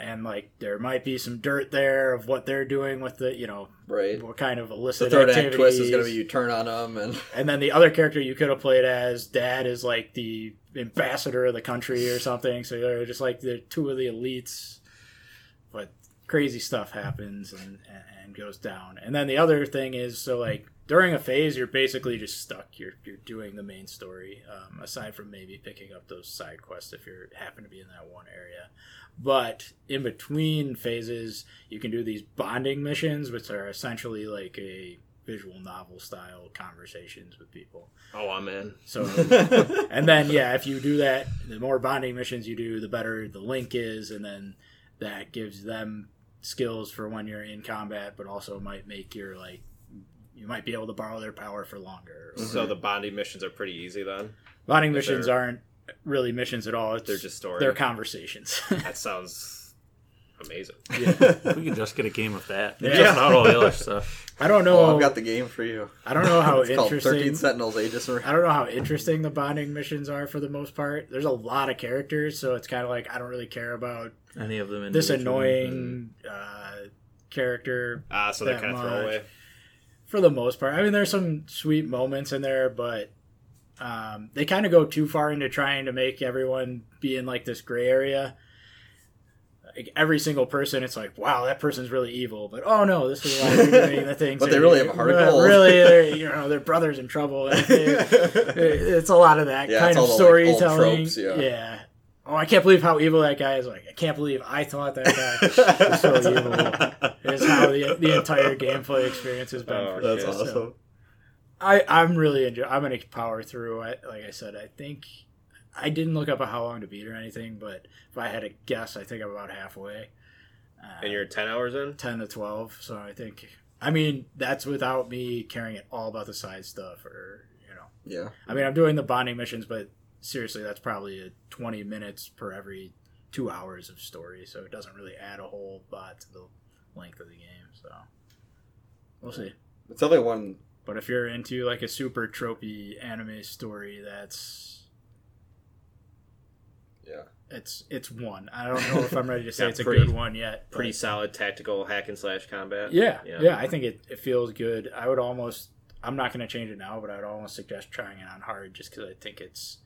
and like there might be some dirt there of what they're doing with the you know right. what kind of illicit The third act twist is going to be you turn on them, and [laughs] And then the other character you could have played as dad is like the ambassador of the country or something. So they're just like the two of the elites. Crazy stuff happens and, and goes down. And then the other thing is so like during a phase, you're basically just stuck. You're you're doing the main story, um, aside from maybe picking up those side quests if you happen to be in that one area. But in between phases, you can do these bonding missions, which are essentially like a visual novel style conversations with people. Oh, I'm in. So, [laughs] and then yeah, if you do that, the more bonding missions you do, the better the link is, and then that gives them skills for when you're in combat, but also might make your like you might be able to borrow their power for longer. or- So the bonding missions are pretty easy then. bonding missions they're- aren't really missions at all. It's, They're just story. they're conversations. [laughs] That sounds amazing. we could just get a game of that. Yeah. Just not all the other stuff. I don't know. Oh, I've got the game for you. I don't know how It's called interesting. 13 Sentinels Aegis. Rim. I don't know how interesting the bonding missions are for the most part. There's a lot of characters, so it's kind of like I don't really care about Any of them. this annoying uh, character Ah, so they're kind of much. throwaway. for the most part. I mean, there's some sweet moments in there, but um, they kind of go too far into trying to make everyone be in like this gray area. Like every single person, it's like, wow, that person's really evil, but oh no, this is why they're doing the [laughs] things. But they really have a heart of uh. Really, [laughs] you know, their brothers in trouble. [laughs] it's a lot of that Yeah, kind of the, like, storytelling. yeah. Oh, I can't believe how evil that guy is. Like, I can't believe I thought that guy was so evil. Is how the, the entire gameplay experience has been. Oh, for That's me, so awesome. I I'm really enjoy. I'm gonna power through. I, like I said, I think I didn't look up how long to beat or anything, but if I had to guess, I think I'm about halfway. Uh, And you're 10 hours in? ten to twelve. So I think. I mean, that's without me caring at all about the side stuff, or you know. Yeah. I mean, I'm doing the bonding missions, but seriously, that's probably a 20 minutes per every two hours of story, so it doesn't really add a whole lot to the length of the game. So we'll see. It's only one. But if you're into like a super tropey anime story, that's Yeah. it's it's one. I don't know if I'm ready to [laughs] say Yeah, it's a pretty- good one yet. Pretty solid tactical hack and slash combat. Yeah, Yeah. yeah, I think it, it feels good. I would almost. I'm not going to change it now, but I would almost suggest trying it on hard just because I think it's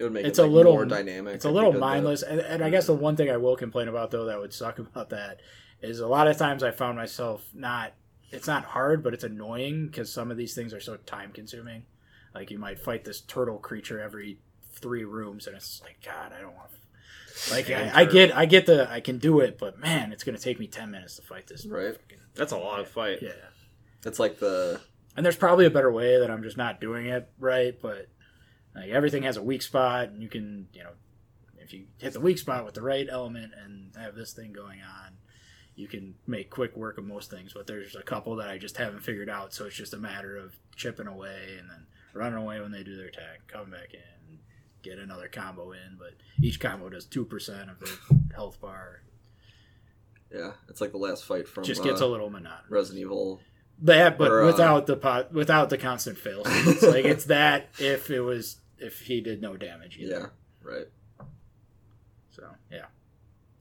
It would make It's it a like, little- more dynamic. It's a little you did that. mindless, and, and I guess the one thing I will complain about though that would suck [laughs] about that is a lot of times I found myself not. It's not hard, but it's annoying because some of these things are so time consuming. Like you might fight this turtle creature every three rooms, and it's like God, I don't want. to... Like I, I get, I get the, I can do it, but man, it's gonna take me ten minutes to fight this. Right. fucking- That's a long fight. Yeah. It's like the And there's probably a better way that I'm just not doing it right, but like everything has a weak spot, and you can, you know, if you hit the weak spot with the right element and have this thing going on, you can make quick work of most things. But there's a couple that I just haven't figured out, so it's just a matter of chipping away and then running away when they do their attack, come back in, get another combo in. But each combo does two percent of the health bar. yeah. It's like the last fight from Just uh, gets a little monotonous. Resident Evil. That, but Or, uh, without the pot, without the constant fail. [laughs] It's like it's that if it was if he did no damage. Either. Yeah. Right. So yeah,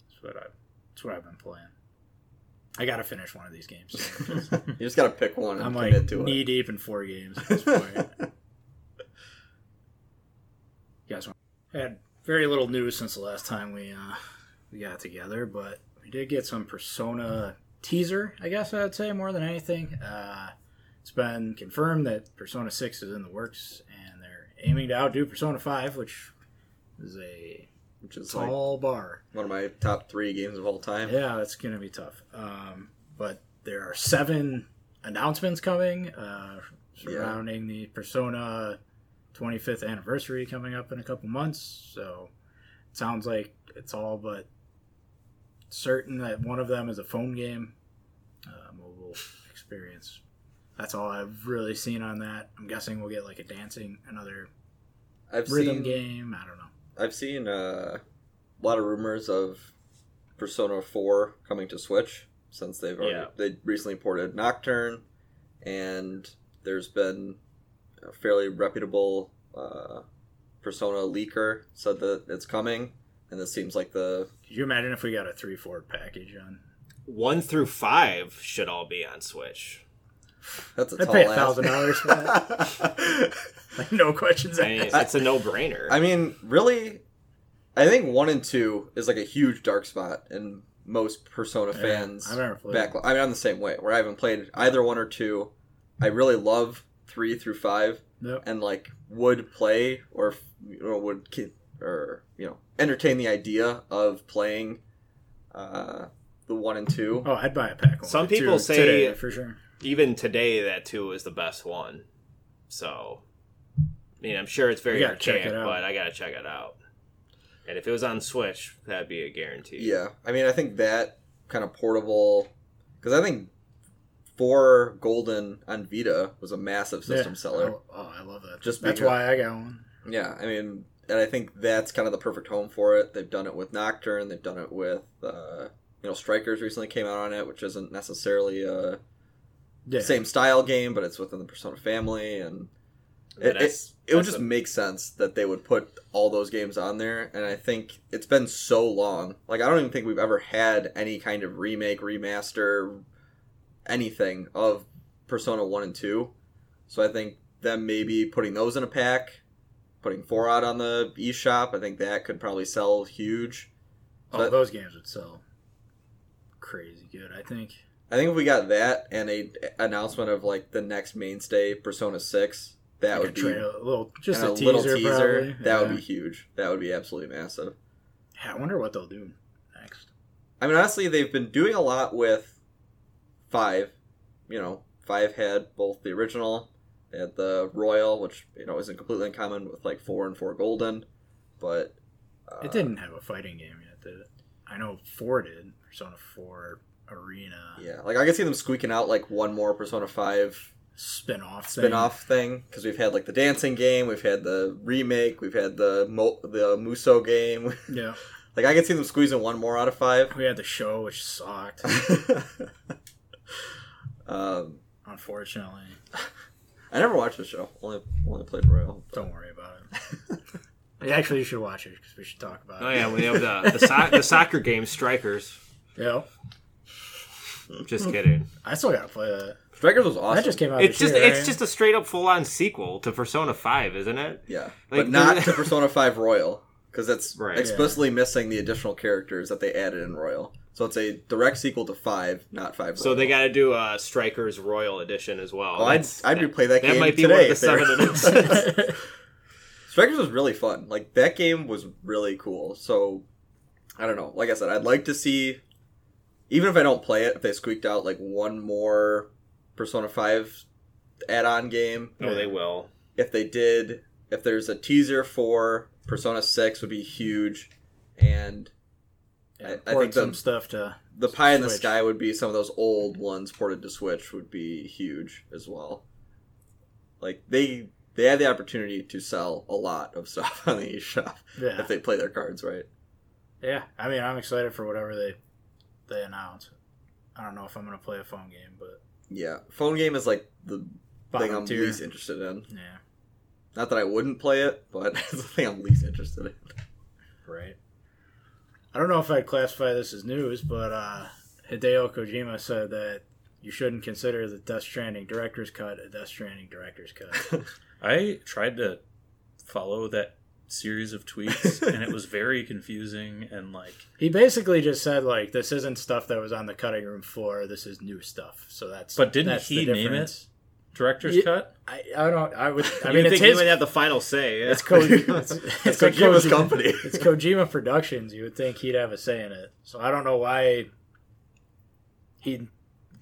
that's what I that's what I've been playing. I got to finish one of these games. [laughs] You just gotta pick one and I'm commit like to knee it. deep in four games at this point. [laughs] you had very little news since the last time we uh, we got together, but we did get some Persona teaser. I guess I'd say more than anything. Uh, it's been confirmed that Persona Six is in the works, and they're aiming to outdo Persona Five, which is a Which is like bar. one of my top three games of all time. Yeah, that's gonna be tough. Um, but there are seven announcements coming uh, surrounding the Persona 25th anniversary coming up in a couple months. So it sounds like it's all but certain that one of them is a phone game, uh, mobile experience. That's all I've really seen on that. I'm guessing we'll get like a dancing, another I've rhythm seen game. I don't know. I've seen uh, a lot of rumors of Persona 4 coming to Switch since they've already, Yeah. they recently ported Nocturne, and there's been a fairly reputable uh, Persona leaker said that it's coming, and this seems like the Could you imagine if we got a three Ford package on? One through five should all be on Switch. that's a I'd tall pay a thousand dollars for that. [laughs] Like no questions I mean, asked. it's a no-brainer. I mean, really, I think one and two is like a huge dark spot in most Persona Yeah, fans I've never played. back. I mean, I'm the same way. Where I haven't played either one or two. I really love three through five, Yep. and like would play or you know, would or you know entertain the idea of playing uh, the one and two. Oh, I'd buy a pack. of Some one, too, people say- today, for sure. Even today, that two is the best one. So, I mean, I'm sure it's very You gotta check archaic, it but I gotta check it out. And if it was on Switch, that'd be a guarantee. Yeah, I mean, I think that kind of portable because I think four golden on Vita was a massive system Yeah. seller. Oh, oh, I love that. Just that's because- why I got one. Yeah, I mean, and I think that's kind of the perfect home for it. They've done it with Nocturne. They've done it with, uh, you know, Strikers recently came out on it, which isn't necessarily a Yeah. same style game, but it's within the Persona family, and Yeah, it, it, it would just a- make sense that they would put all those games on there. And I think it's been so long. Like, I don't even think we've ever had any kind of remake, remaster, anything of Persona 1 and 2. So I think them maybe putting those in a pack, putting four out on the eShop, I think that could probably sell huge. Oh, But- those games would sell crazy good. I think. I think if we got that and a announcement of like the next mainstay Persona 6, that like would be a little, just a, a teaser, little teaser. probably. That would be huge. That would be absolutely massive. Yeah, I wonder what they'll do next. I mean, honestly, they've been doing a lot with five. You know, five had both the original, they had the Royal, which you know isn't completely uncommon with like four and four Golden, but uh, It didn't have a fighting game yet, did it? I know four did. Persona Four Arena Yeah, like I can see them squeaking out like one more Persona Five spin-off. thing. spin-off thing because we've had like the dancing game, we've had the remake, we've had the Mo- the Musou game. [laughs] Yeah, like I can see them squeezing one more out of five. we had the show, which sucked. [laughs] um, unfortunately, I never watched the show. Only only played Royal. don't worry about it. [laughs] Actually, you should watch it because we should talk about it. Oh it. yeah, we have the [laughs] the, so- the soccer game Strikers. Yeah, Just kidding. I still gotta play that. Strikers was awesome. That just came out. It's this just year, it's right? just a straight up full on sequel to Persona Five, isn't it? Yeah, Like, but not [laughs] to Persona Five Royal because that's Right. explicitly missing the additional characters that they added in Royal. So it's a direct sequel to Five, not Five. So Royal. they got to do a Strikers Royal Edition as well. Oh, I'd, I'd replay that, that game might be today one of the if they were- seven. [laughs] Strikers was really fun. Like that game was really cool. So I don't know. Like I said, I'd like to see, even if I don't play it, if they squeaked out like one more Persona Five add-on game. Oh, they will. If they did, if there's a teaser for Persona Six, would be huge. And I- I think the- some stuff to. the pie in the sky would be some of those old ones ported to Switch would be huge as well. Like they they had the opportunity to sell a lot of [laughs] stuff on the eShop Yeah, if they play their cards right. yeah. I mean, I'm excited for whatever they they announce. I don't know if I'm gonna play a phone game, but Yeah, phone game is like the thing I'm tier. least interested in. Yeah, Not that I wouldn't play it, but [laughs] it's the thing I'm least interested in. right. I don't know if I'd classify this as news, but uh, Hideo Kojima said that you shouldn't consider the Death Stranding director's cut a Death Stranding director's cut. [laughs] I tried to follow that series of tweets, [laughs] and it was very confusing and like he basically just said like this isn't stuff that was on the cutting room floor. This is new stuff. So that's But didn't that's he name it? Difference. director's Yeah. cut. I, I don't. I would. I [laughs] I mean, mean, it's think he his. would have the final say. Yeah. It's, Ko- [laughs] it's, It's it's Kojima's Kojima- company. [laughs] It's Kojima Productions. You would think he'd have a say in it. So I don't know why he.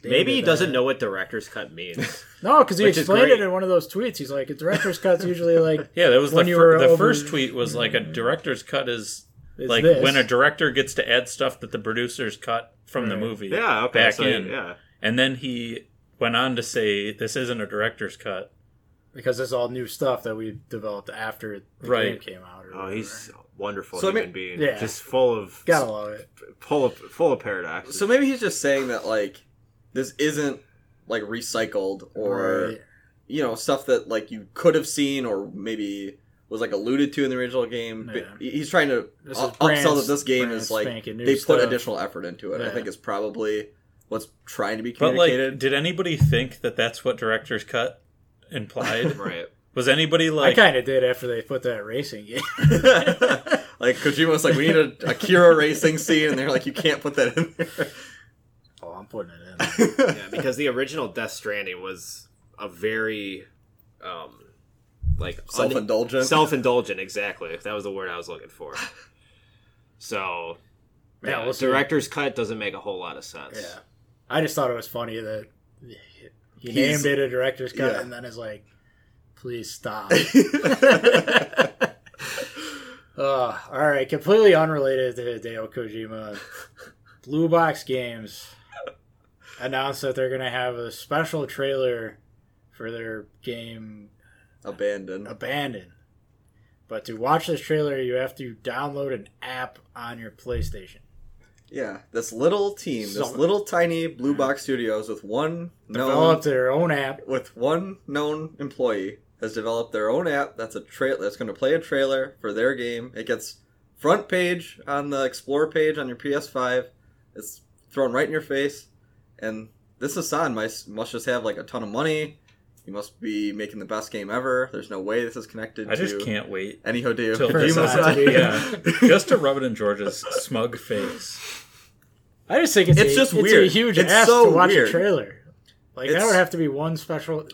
Maybe he doesn't that. know what director's cut means. No, because he Which is explained it in one of those tweets. He's like, "A director's cut's usually like Yeah, that was When the, you fir- were the over- first tweet was like a director's cut is it's like this. when a director gets to add stuff that the producers cut from the movie yeah, okay. back so, in, Yeah. and then he went on to say this isn't a director's cut. because it's all new stuff that we developed after the Right. game came out. Or Oh, whatever. he's a wonderful So, I human mean- being. Yeah. Just full of gotta love it. full of full of paradoxes. So maybe he's just saying that like this isn't like recycled or Right. you know stuff that like you could have seen or maybe was like alluded to in the original game. But He's trying to This u- is brand- upsell that this game is like they put stuff. additional effort into it. I think it's probably what's trying to be But like, communicated. did anybody think that that's what director's cut implied? [laughs] right. Was anybody like? I kind of did after they put that racing game. [laughs] Like Kojima was like, we need a Akira racing scene, and they're like, you can't put that in there. Oh, I'm putting it in. [laughs] yeah, because the original Death Stranding was a very um like Self-indulgent. self-indulgent exactly that was the word i was looking for so Yeah, yeah, we'll director's cut doesn't make a whole lot of sense Yeah, I just thought it was funny that he He's- named it a director's cut, Yeah. and then is like, "Please stop." [laughs] [laughs] Uh, all right, completely unrelated to Hideo Kojima. Blue Box Games announced that they're going to have a special trailer for their game Abandoned. Abandon. But to watch this trailer, you have to download an app on your PlayStation. Yeah, this little team, this So- little tiny Blue Box Studios with one known Develop their own app. with one known employee has developed their own app that's a tra- that's going to play a trailer for their game. It gets front page on the Explore page on your PS5. It's thrown right in your face, and this Hasan must must just have like a ton of money. He must be making the best game ever. There's no way this is connected I to just can't wait any Hideo till Kojima is- not yeah, [laughs] just to rub it in George's smug face. I just think it's, It's a, just it's weird. a huge It's ask so to watch weird. a trailer. Like that would have to be one special.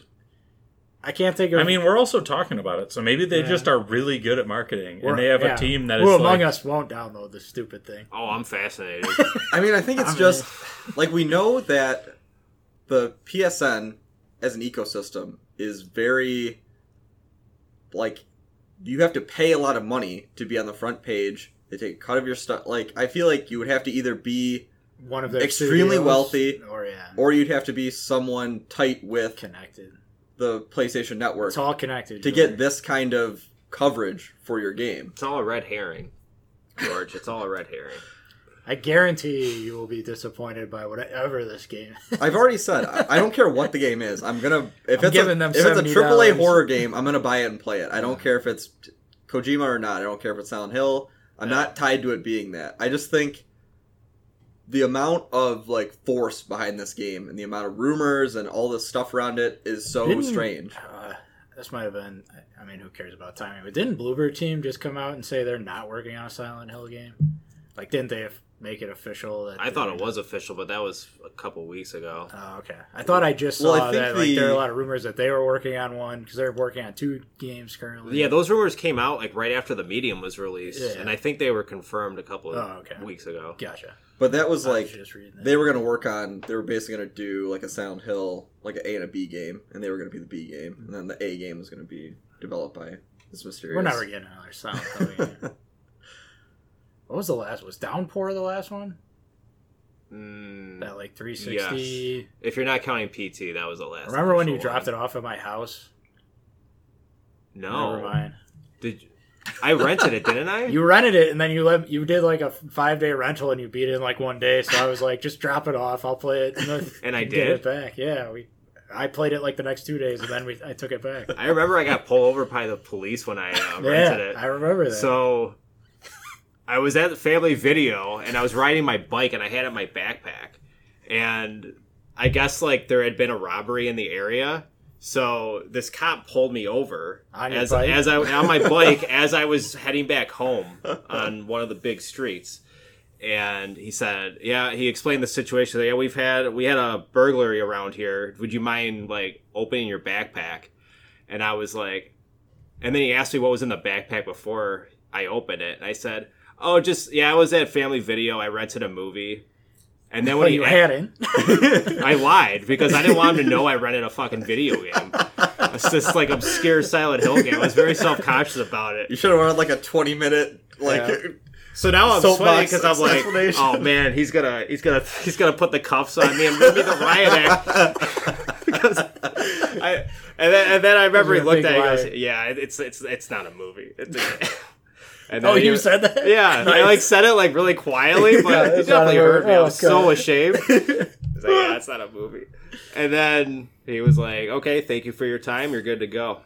I can't think of. I mean, we're also talking about it, so maybe they Yeah. just are really good at marketing, we're- and they have yeah. a team that Who is among like, us won't download this stupid thing? oh i'm fascinated [laughs] I mean, I think it's I mean- just like we know that the PSN as an ecosystem is very like you have to pay a lot of money to be on the front page. They take a cut of your stuff. Like I feel like you would have to either be One of their Extremely studios, wealthy. or yeah, or you'd have to be someone tight with connected. the PlayStation Network It's all connected to get this kind of coverage for your game. it's all a red herring george it's all a red herring I guarantee you will be disappointed by whatever this game. is. I've already said I, I don't care what the game is. I'm gonna if I'm it's giving a, them if it's a $70. AAA horror game, I'm gonna buy it and play it. I don't care if it's Kojima or not. I don't care if it's Silent Hill. I'm not tied to it being that. I just think the amount of like force behind this game and the amount of rumors and all this stuff around it is so Didn't- strange. Uh, this might have been. I mean, who cares about timing? But didn't Bloober Team just come out and say they're not working on a Silent Hill game? Like, didn't they make it official? That i thought it was official but that was a couple weeks ago Oh, okay. I thought I just saw Well, I think that like there are a lot of rumors that they were working on one because they're working on two games currently. yeah those rumors came out like right after the medium was released Yeah. and i think they were confirmed a couple of Oh, okay. weeks ago Gotcha. But that was I like just they were gonna work on. They were basically gonna do like a Silent Hill, like an A and a B game, and they were gonna be the B game, and then the A game was gonna be developed by this mysterious. We're never getting another Silent Hill [laughs] game. What was the last? Was Downpour the last one? Mm, That like 360. if you're not counting P.T. that was the last Remember when you official dropped it off at my house? no Never mind. Did you, I rented it, didn't I? [laughs] You rented it and then you let you did like a five day rental and you beat it in like one day. So I was like, just drop it off. I'll play it. And, [laughs] And I did? it back. Yeah, we. I played it like the next two days and then we I took it back. I remember I got pulled over by the police when I uh, [laughs] yeah, rented it. I remember that. So I was at the family video and I was riding my bike and I had it in my backpack. And I guess like there had been a robbery in the area. So this cop pulled me over On as as I on my [laughs] bike as I was heading back home on one of the big streets. And he said, "Yeah." He explained the situation. Yeah, we've had we had a burglary around here. Would you mind like opening your backpack? And I was like, and then he asked me what was in the backpack before I opened it. And I said, "Oh, just yeah, I was at Family Video. I rented a movie." And then But when he you a- hadn't. [laughs] I lied because I didn't want him to know I rented a fucking video game. It's this like obscure Silent Hill game. I was very self conscious about it. You should have wanted like a twenty minute like. Yeah. So now I'm Soapbox sweating because I'm like, oh man, he's gonna he's gonna he's gonna put the cuffs on me and give me the riot act. [laughs] because I and then and then I remember he looked at it. He liar. goes, yeah, it's it's it's not a movie. [laughs] And oh, then oh, you was- said that? Yeah, I like said it like really quietly, [laughs] but Yeah, he definitely heard me. I Oh, was so ashamed. [laughs] He's like, yeah, that's not a movie. And then he was like, okay, thank you for your time. You're good to go.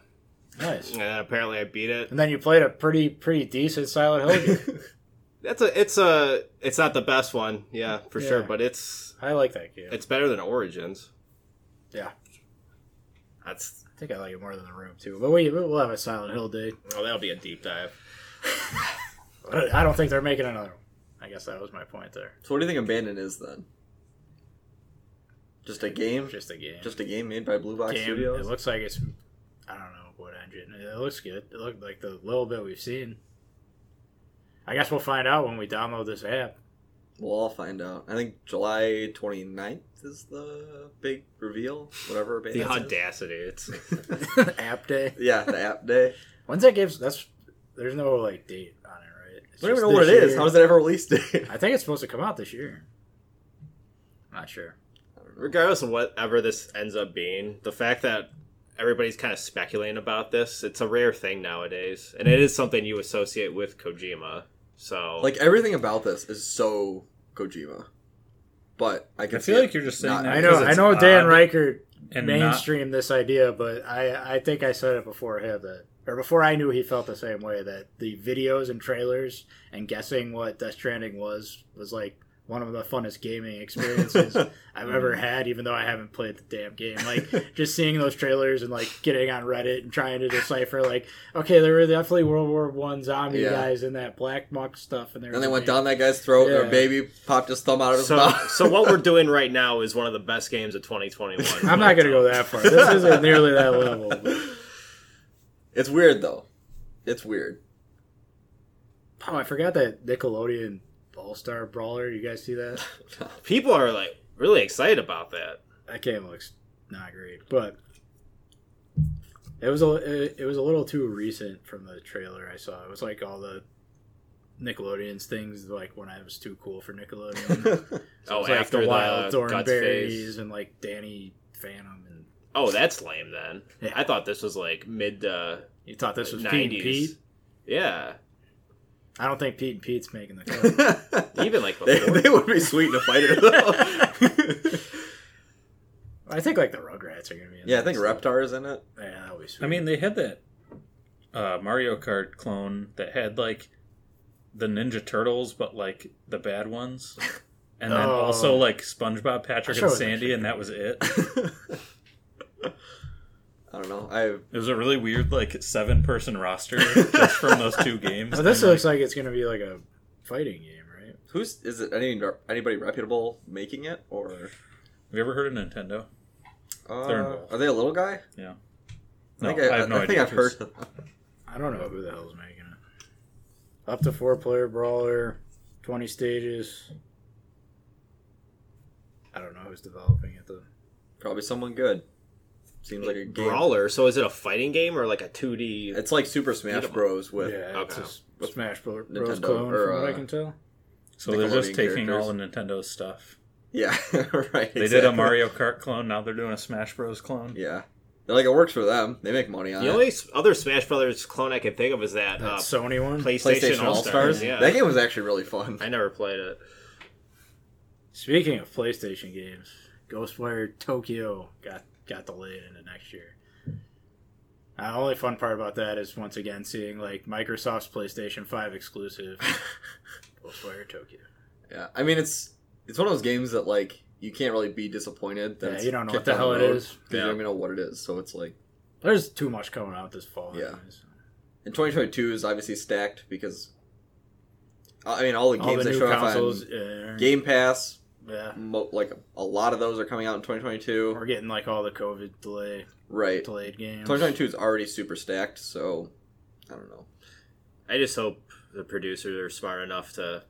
Nice. And then apparently I beat it. And then you played a pretty pretty decent Silent Hill game. [laughs] That's a, it's a, it's not the best one, yeah, for sure, but it's, I like that game. it's better than Origins. yeah, That's, I think I like it more than the room too. But we we'll have a Silent Hill day. oh, that'll be a deep dive. [laughs] I don't think they're making another one. I guess that was my point there. So what do you think Abandon is then? Just a game? Just a game. Just a game made by Blue Box game. Studios? It looks like it's. I don't know what engine. It looks good. It looked like the little bit we've seen. I guess we'll find out when we download this app. We'll all find out. I think July 29th is the big reveal. Whatever The is. audacity. It's [laughs] [laughs] app day. Yeah, the app day. When's that gives? That's there's no like date on it, right? It's I don't even know what it this is. How does that ever release date? [laughs] I think it's supposed to come out this year. I'm Not sure. regardless of whatever this ends up being, the fact that everybody's kind of speculating about this, it's a rare thing nowadays, and it is something you associate with Kojima. So, like everything about this is so Kojima. But I can I feel see like it you're just saying not- that I know. I know. Dan odd Reichert and not- this idea, but I I think I said it before him that or before I knew he felt the same way that the videos and trailers and guessing what Death Stranding was was like one of the funnest gaming experiences [laughs] I've ever had, even though I haven't played the damn game. Like [laughs] just seeing those trailers and like getting on Reddit and trying to decipher like, okay, there were definitely World War One zombie Yeah. guys in that black muck stuff, and there And they a went big- down that guy's throat, and Yeah. a baby popped his thumb out of his so, mouth. so what we're [laughs] doing right now is one of the best games of 2021. I'm not gonna go that far. This isn't nearly that level. but- It's weird though. It's weird. Oh, I forgot that Nickelodeon All Star Brawler. You guys see that? [laughs] People are like really excited about that. That game looks not great, but it was a it, it was a little too recent from the trailer I saw. It was like all the Nickelodeon's things like when I was too cool for Nickelodeon. [laughs] So it Oh, was like after the the Wild Guts Thornberrys and like Danny Phantom, and Oh, that's lame then. Yeah. I thought this was like mid uh, you thought this was Pete and 90s. Pete. Yeah, I don't think Pete and Pete's making the cut. [laughs] even like [laughs] they, before. they would be sweet in a fighter though. [laughs] I think like the Rugrats are gonna be. In yeah, I think stuff. Reptar is in it. Yeah, that'll be sweet. I mean, they had that uh, Mario Kart clone that had like the Ninja Turtles, but like the bad ones, and then Oh. also like SpongeBob, Patrick, and Sandy, and that was it. I don't know. I It was a really weird like seven person roster just from those two [laughs] games. Well, this And, looks like it's gonna be like a fighting game, right? who's is it? Any anybody reputable making it or? have you ever heard of Nintendo? Uh, They're are they a little guy? Yeah. I think I, I have no I think idea I've heard. I don't know who the hell's making it. Up to four player brawler, twenty stages. I don't know who's developing it though. Probably someone good. Seems like a game. Brawler. So is it a fighting game or like a 2D? It's like Super Smash Beat 'em up. Bros. with yeah, it's okay. Smash Bros. Nintendo, clone, or, from what I uh, can tell. So they're just taking characters. all of Nintendo's stuff. yeah, [laughs] right. They did a. Mario Kart clone. Now they're doing a Smash Bros. clone. Yeah, they're like it works for them. They make money on The it. The only other Smash Brothers clone I can think of is that, That uh, Sony one. PlayStation, PlayStation All All Stars. Stars. Yeah, That game was actually really fun. I never played it. Speaking of PlayStation games, Ghostwire Tokyo got got delayed into next year. Uh, the only fun part about that is once again seeing like Microsoft's PlayStation Five exclusive [laughs] Ghostwire Tokyo. Yeah, I mean it's it's one of those games that like you can't really be disappointed. That Yeah, you don't know what the hell it road is. 'cause You don't even know what it is. So it's like There's too much coming out this fall. Yeah. anyways. in 2022 is obviously stacked because I mean all the All games the they new show off consoles. on uh, Game Pass, yeah. mo- like a lot of those are coming out in 2022. We're getting like all the COVID delay Right, delayed games. 2022 is already super stacked. So I don't know. I just hope the producers are smart enough to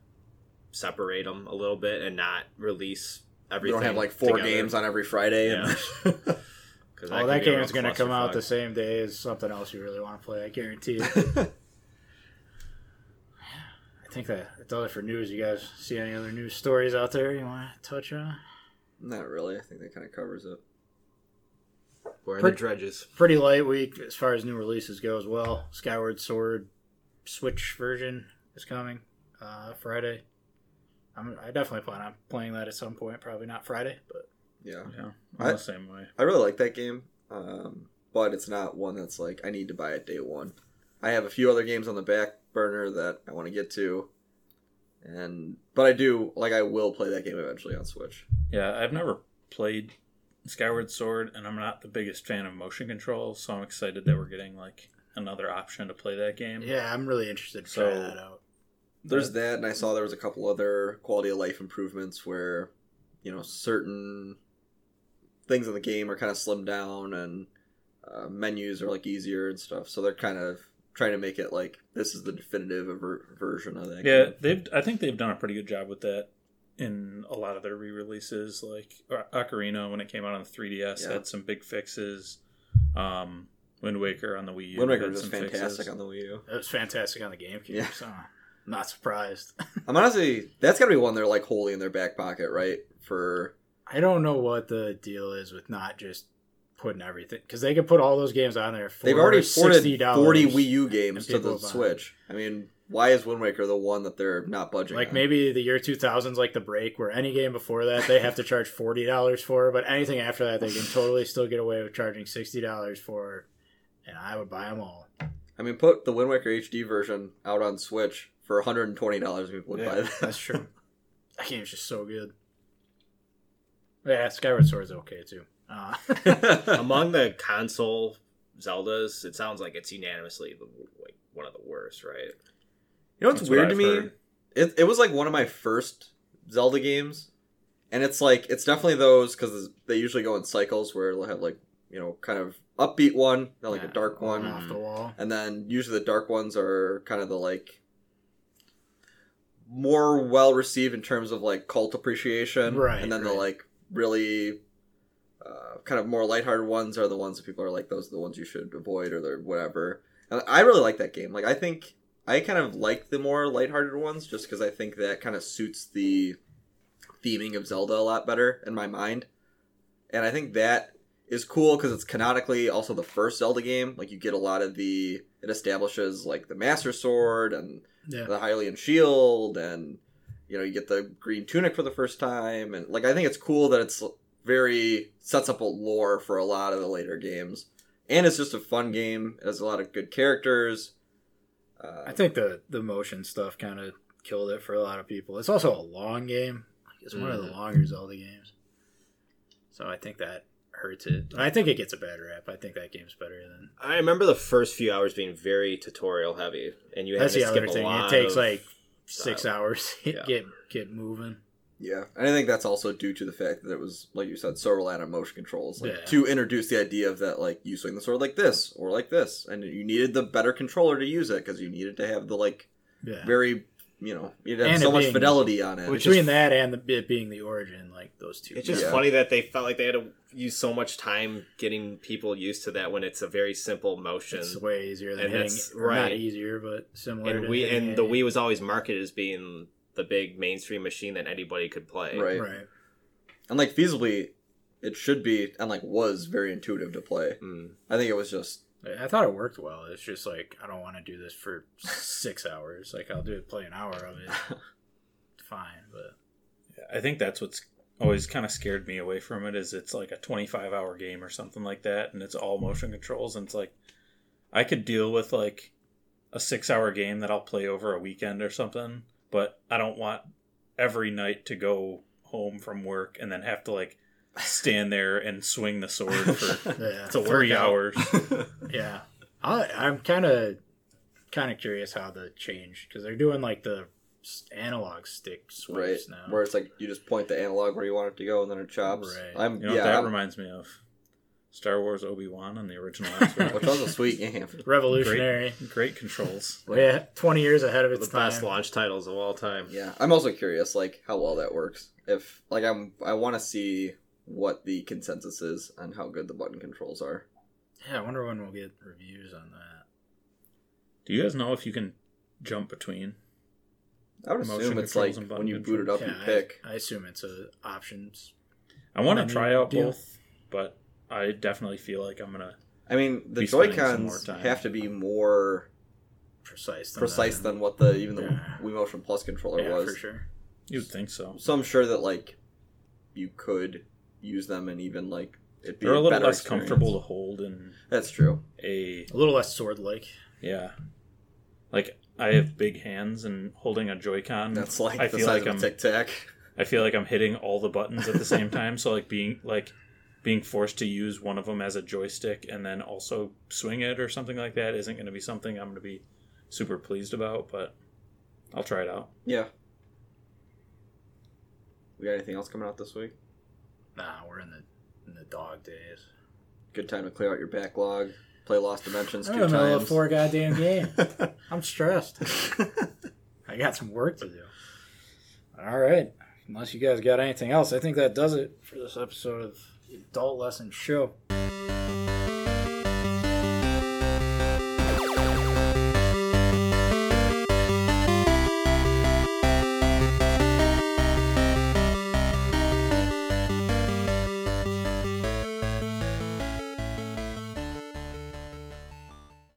separate them a little bit and not release We everything. don't have like four together. games on every Friday. And [laughs] [laughs] 'Cause Oh, can that be a real game's gonna come out the same day as something else you really want to play. I guarantee it. [laughs] I think that that's all for news. You guys see any other news stories out there you want to touch on? Not really. I think that kind of covers it. We're Pre- the dredges. Pretty light week as far as new releases go as well. Skyward Sword Switch version is coming uh, Friday. I'm, I definitely plan on playing that at some point. Probably not Friday, but Yeah. Yeah, I- I'm the same way. I really like that game, um, but it's not one that's like I need to buy it day one. I have a few other games on the back burner that I want to get to, and but I do like I will play that game eventually on Switch. Yeah, I've never played Skyward Sword, and I'm not the biggest fan of motion control, so I'm excited that we're getting like another option to play that game. yeah, I'm really interested to So- try that out. There's that, and I saw there was a couple other quality of life improvements where, you know, certain things in the game are kind of slimmed down and uh, menus are like easier and stuff. So they're kind of trying to make it like this is the definitive ver- version of that. Yeah, game. they've. I think they've done a pretty good job with that in a lot of their re-releases. Like Ocarina, when it came out on the 3DS, Yeah. had some big fixes. Um, Wind Waker on the Wii U. Wind Waker was fantastic fixes. on the Wii U. It was fantastic on the GameCube. Yeah. So I'm not surprised. [laughs] I'm honestly that's gotta be one they're like holding in their back pocket, right? For I don't know what the deal is with not just putting everything because they could put all those games on there. For they've already ported 40 Wii U games to the buy it. Switch. I mean, why is Wind Waker the one that they're not budging? Like on? maybe the year 2000's like the break where any game before that they have to charge forty dollars for, but anything after that they can totally still get away with charging sixty dollars for, and I would buy them all. I mean, put the Wind Waker HD version out on Switch for 120 dollars. People would buy that. that's true. [laughs] that game's just so good. Yeah, Skyward Sword's okay too. Uh, [laughs] Among the console Zeldas, it sounds like it's unanimously the, like one of the worst, right? You know what's That's what weird to me? heard. It, it was like one of my first Zelda games, and it's like it's definitely those because they usually go in cycles where they'll have like you know kind of upbeat one, then like yeah, a dark one, off the wall. and then usually the dark ones are kind of the like more well received in terms of like cult appreciation, Right, And then the like really uh, kind of more lighthearted ones are the ones that people are like those are the ones you should avoid or whatever. And I really like that game. Like I think I kind of like the more lighthearted ones just because I think that kind of suits the theming of Zelda a lot better in my mind. And I think that is cool because it's canonically also the first Zelda game. Like you get a lot of the it establishes like the Master Sword and Yeah, the Hylian shield and you know you get the green tunic for the first time and like I think it's cool that it's very sets up a lore for a lot of the later games and it's just a fun game. It has a lot of good characters. Uh, I think the the motion stuff kind of killed it for a lot of people. It's also a long game. It's one of the Mhm. longer Zelda games, so I think that hurts it. I think it gets a bad rap. I think that game's better than. I remember the first few hours being very tutorial heavy, and you had That's to the skip other a thing. It takes of- like six hours [laughs] to Yeah. get get moving. Yeah, and I think that's also due to the fact that it was, like you said, so reliant on motion controls, like Yeah. to introduce the idea of that, like you swing the sword like this or like this, and you needed the better controller to use it because you needed to have the like Yeah. very, you know, you had And so much being- fidelity on it. Between that and the it being the origin, like those two. It's just Yeah. funny that they felt like they had to use so much time getting people used to that when it's a very simple motion. it's way easier than And hitting. that's- or Not right. easier, but similar. and to we hitting and the it. Wii was always marketed as being the big mainstream machine that anybody could play. Right. Right. and like feasibly, it should be and like was very intuitive to play. Mm. I think it was just I thought it worked well. It's just like I don't want to do this for [laughs] six hours. Like I'll do it, play an hour of it. [laughs] Fine, but I think that's what's always kind of scared me away from it is it's like a 25 hour game or something like that and it's all motion controls and it's like I could deal with like a 6 hour game that I'll play over a weekend or something but I don't want every night to go home from work and then have to like stand there and swing the sword for [laughs] yeah, 3 hours. [laughs] yeah. I, I'm kind of kind of curious how the change because they're doing like the analog stick right now. where it's like you just point the analog where you want it to go and then it chops. Right. I'm You know yeah, what that I'm- reminds me of? Star Wars Obi-Wan on the original [laughs] Xbox. which was a sweet game. Revolutionary. great, great controls. Yeah, 20 years ahead of its The its best launch titles of all time. Yeah, [laughs] I'm also curious, like how well that works. If like I'm, I want to see what the consensus is on how good the button controls are. Yeah, I wonder when we'll get reviews on that. Do you guys know if you can jump between? I would Motion assume it's controls like and when button you boot it up, yeah, you I- pick. I, assume it's a options. I want to try out deal. both, but I definitely feel like I'm gonna. I mean, the Be Joy spending Cons have to be more Precise. Than precise that. than what the even the Yeah. Wii Motion Plus controller yeah, was. for sure. You'd think so. So I'm sure that like you could use them and even like it'd be They're a little less experience. comfortable to hold and That's true. a A little less sword-like. yeah. Like I have big hands, and holding a Joy-Con, That's like I the feel size like of I'm Tic Tac. I feel like I'm hitting all the buttons at the same time. So like being like being forced to use one of them as a joystick and then also swing it or something like that isn't going to be something I'm going to be super pleased about. But I'll try it out. Yeah. We got anything else coming out this week? Nah, we're in the in the dog days. Good time to clear out your backlog. Play Lost Dimensions I'm two in the middle of times. four goddamn games. [laughs] I'm stressed. [laughs] I got some work to do. All right. Unless you guys got anything else, I think that does it for this episode of Adult Lesson Show.